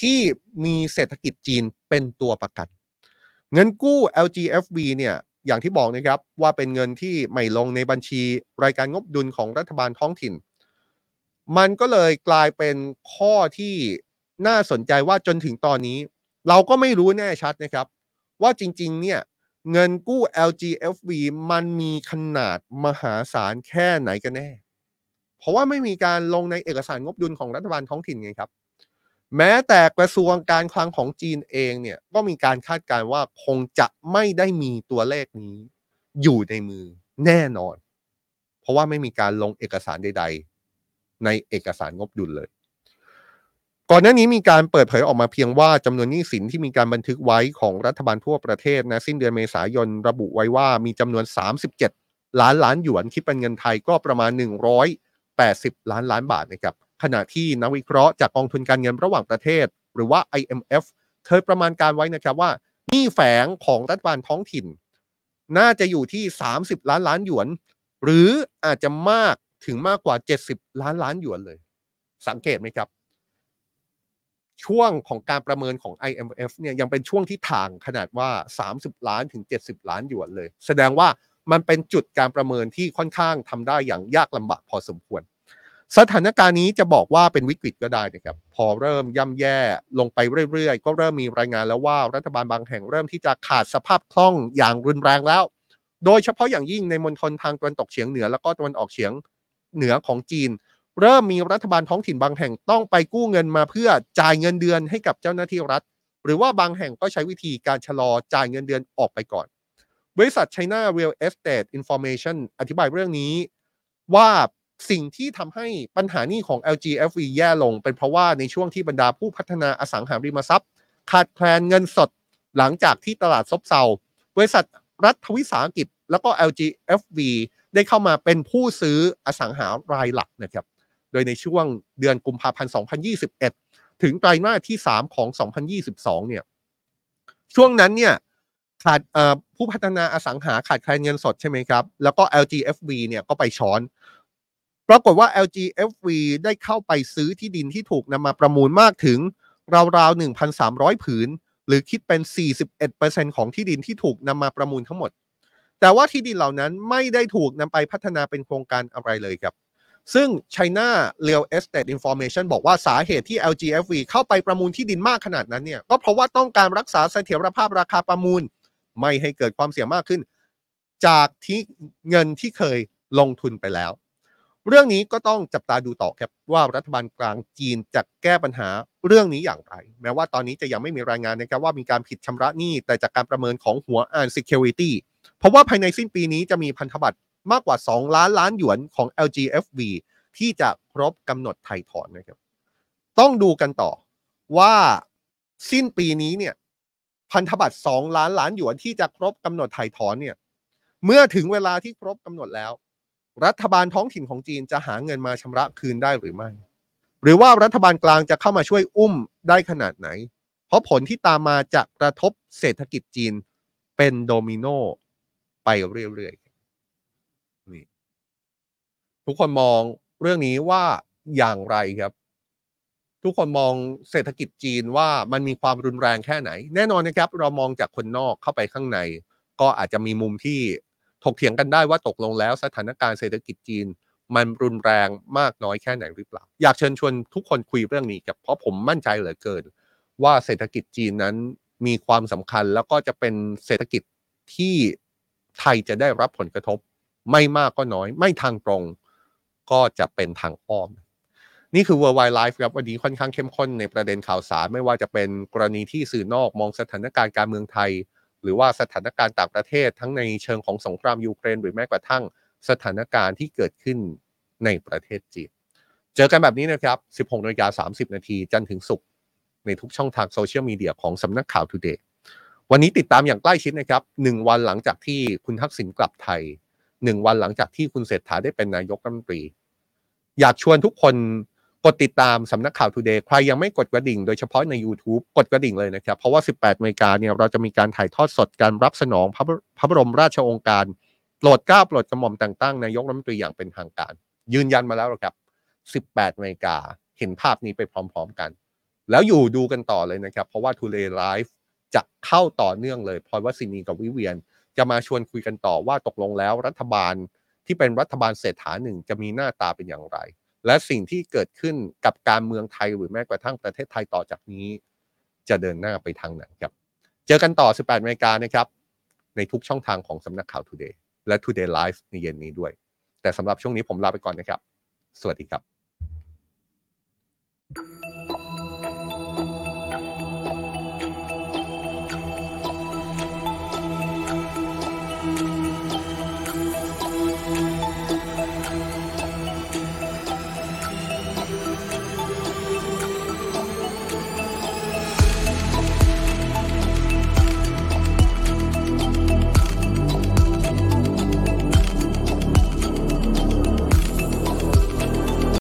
ที่มีเศรษฐกิจจีนเป็นตัวประกัน เงินกู้ LGFV เนี่ยอย่างที่บอกนะครับว่าเป็นเงินที่ไม่ลงในบัญชีรายการงบดุลของรัฐบาลท้องถิ่น มันก็เลยกลายเป็นข้อที่น่าสนใจว่าจนถึงตอนนี้ เราก็ไม่รู้แน่ชัดนะครับ ว่าจริงๆเนี่ยเงินกู้ LGFV มันมีขนาดมหาศาลแค่ไหนกันแน่ เพราะว่าไม่มีการลงในเอกสารงบดุลของรัฐบาลท้องถิ่นไงครับ แม้แต่กระทรวงการคลังของจีนเองเนี่ยก็มีการคาดการณ์ว่าคงจะไม่ได้มีตัวเลขนี้ อยู่ในมือแน่นอน เพราะว่าไม่มีการลงเอกสารใด ๆ ในเอกสารงบดุลเลยก่อนหน้านี้มีการเปิดเผยออกมาเพียงว่าจำนวนหนี้สินที่มีการบันทึกไว้ของรัฐบาลทั่วประเทศนะสิ้นเดือนเมษายนระบุไว้ว่ามีจำนวน 37 ล้านล้านหยวนคิดเป็นเงินไทยก็ประมาณ 80 ล้านล้านบาทนะครับขณะที่นักวิเคราะห์จากกองทุนการเงินระหว่างประเทศ หรือว่า IMF เคยประมาณการไว้นะครับว่าหนี้แฝงของรัฐบาลท้องถิ่น น่าจะอยู่ที่ 30 ล้านล้านหยวน หรืออาจจะมากถึงมากกว่า 70 ล้านล้านหยวนเลย สังเกตไหมครับ ช่วงของการประเมินของ IMF เนี่ยยังเป็นช่วงที่ทางขนาดว่า 30 ล้านถึง 70 ล้านหยวนเลย แสดงว่า มันเป็นจุดการประเมินที่ค่อนข้างทำได้อย่างยากลำบากพอสมควร สถานการณ์นี้จะบอกว่าเป็นวิกฤตก็ได้นะครับ พอเริ่มย่ำแย่ลงไปเรื่อยๆ ก็เริ่มมีรายงานแล้วว่ารัฐบาลบางแห่งเริ่มที่จะขาดสภาพคล่องอย่างรุนแรงแล้ว โดยเฉพาะอย่างยิ่งในมณฑลทางตะวันตกเฉียงเหนือ แล้วก็ตะวันออกเฉียงเหนือของจีน เริ่มมีรัฐบาลท้องถิ่นบางแห่งต้องไปกู้เงินมาเพื่อจ่ายเงินเดือนให้กับเจ้าหน้าที่รัฐ หรือว่าบางแห่งก็ใช้วิธีการชะลอจ่ายเงินเดือนออกไปก่อน บริษัท China Real Estate Information อธิบายเรื่องนี้ว่าสิ่งที่ทำให้ปัญหานี้ของ LGFV แย่ลง เป็นเพราะว่าในช่วงที่บรรดาผู้พัฒนาอสังหาริมทรัพย์ ขาดแคลนเงินสดหลังจากที่ตลาดซบเซาบริษัทรัฐวิสาหกิจ แล้วก็ LGFV ได้เข้ามาเป็นผู้ซื้ออสังหารายหลักนะครับ โดยในช่วงเดือนกุมภาพันธ์ 2021 ถึงไตรมาสที่ 3 ของ 2022 เนี่ย ช่วงนั้นเนี่ย ขาดผู้พัฒนาอสังหาขาดแคลนเงินสดใช่ไหมครับ แล้วก็ LGFV เนี่ยก็ไปช้อน ปรากฏว่า LGFV ได้เข้าไปซื้อที่ดินที่ถูกนำมาประมูลมากถึง ราวๆ 1,300 ผืน หรือคิดเป็น 41%ของที่ดินที่ถูกนำมาประมูลทั้งหมด แต่ว่าที่ดินเหล่านั้นไม่ได้ถูกนำไปพัฒนาเป็นโครงการอะไรเลยครับ ซึ่ง China Real Estate Information บอกว่าสาเหตุที่ LGFV เข้าไปประมูลที่ดินมากขนาดนั้นเนี่ย ก็เพราะว่าต้องการรักษาเสถียรภาพราคาประมูล ไม่ให้เกิดความเสี่ยงมากขึ้น จากที่เงินที่เคยลงทุนไปแล้ว เรื่องนี้ก็ต้องจับตาดูต่อครับว่ารัฐบาลกลางจีนจะแก้ปัญหาเรื่องนี้อย่างไร แม้ว่าตอนนี้จะยังไม่มีรายงานนะครับว่ามีการผิดชำระหนี้แต่จากการประเมินของหัวอ่าน Security เพราะว่าภายในสิ้นปีนี้จะมีพันธบัตรมากกว่า 2 ล้านล้านหยวนของ LGFV ที่จะครบกำหนดไถ่ถอนนะครับ ต้องดูกันต่อว่าสิ้นปีนี้เนี่ย พันธบัตร2ล้านล้านหยวนที่จะครบกำหนดถ่ายถอนเนี่ยเมื่อถึงเวลาที่ครบกำหนดแล้ว รัฐบาลท้องถิ่นของจีนจะหาเงินมาชำระคืนได้หรือไม่ หรือว่ารัฐบาลกลางจะเข้ามาช่วยอุ้มได้ขนาดไหน เพราะผลที่ตามมาจะกระทบเศรษฐกิจจีนเป็นโดมิโนไปเรื่อยๆนี่ทุกคนมองเรื่องนี้ว่าอย่างไรครับ ทุกคนมองเศรษฐกิจจีนว่ามันมีความรุนแรงแค่ไหน แน่นอนนะครับ เรามองจากคนนอกเข้าไปข้างใน ก็อาจจะมีมุมที่ถกเถียงกันได้ว่าตกลงแล้วสถานการณ์เศรษฐกิจจีน มันรุนแรงมากน้อยแค่ไหนหรือเปล่า อยากเชิญชวนทุกคนคุยเรื่องนี้กับเพราะผมมั่นใจเหลือเกิน ว่าเศรษฐกิจจีนนั้นมีความสำคัญแล้วก็จะเป็นเศรษฐกิจที่ไทยจะได้รับผลกระทบ ไม่มากก็น้อย ไม่ทางตรง ก็จะเป็นทางอ้อม นี่คือ Worldwide Life ครับวันนี้ค่อนข้างเข้มข้นในประเด็นข่าวสารไม่ว่าจะเป็นกรณีที่สื่อนอกมองสถานการณ์การเมืองไทย หรือว่าสถานการณ์ต่างประเทศทั้งในเชิงของสงครามยูเครน หรือแม้กระทั่งสถานการณ์ที่เกิดขึ้นในประเทศจีนเจอกันแบบนี้นะครับ 16นาฬิกา30 นาทีจันทร์ถึงศุกร์ในทุกช่องทางโซเชียลมีเดียของสำนักข่าว Today วันนี้ติดตามอย่างใกล้ชิดนะครับหนึ่งวันหลังจากที่คุณทักษิณกลับไทยหนึ่งวันหลังจากที่คุณเศรษฐาได้เป็นนายกรัฐมนตรี อยากชวนทุกคน กดติดตามสำนักข่าว Today ใครยังไม่กดกระดิ่งโดยเฉพาะใน YouTube กดกระดิ่งเลยนะครับ เพราะว่า 18นาฬิกาเนี่ยเราจะมีการถ่ายทอดสดการรับสนองพระพระบรมราชโองการโปรดเกล้าโปรดกระหม่อมแต่งตั้งนายกรัฐมนตรีอย่างเป็นทางการ ยืนยันมาแล้วครับ 18นาฬิกาเห็นภาพนี้ไปพร้อม ๆกัน แล้วอยู่ดูกันต่อเลยนะครับ เพราะว่า Today Live จะเข้าต่อเนื่องเลยพลอยวัสินีกับวิเวียน จะมาชวนคุยกันต่อว่าตกลงแล้วรัฐบาลที่เป็นรัฐบาลเศรษฐาหนึ่งจะมีหน้าตาเป็นอย่างไร และสิ่งที่เกิดขึ้นกับการเมืองไทยหรือแม้กระทั่งประเทศไทยต่อจากนี้ จะเดินหน้าไปทางไหนครับ เจอกันต่อ 18นาฬิกานะครับ ในทุกช่องทางของสำนักข่าว Today และ Today Live ในเย็นนี้ด้วย แต่สำหรับช่วงนี้ผมลาไปก่อนนะครับ สวัสดีครับ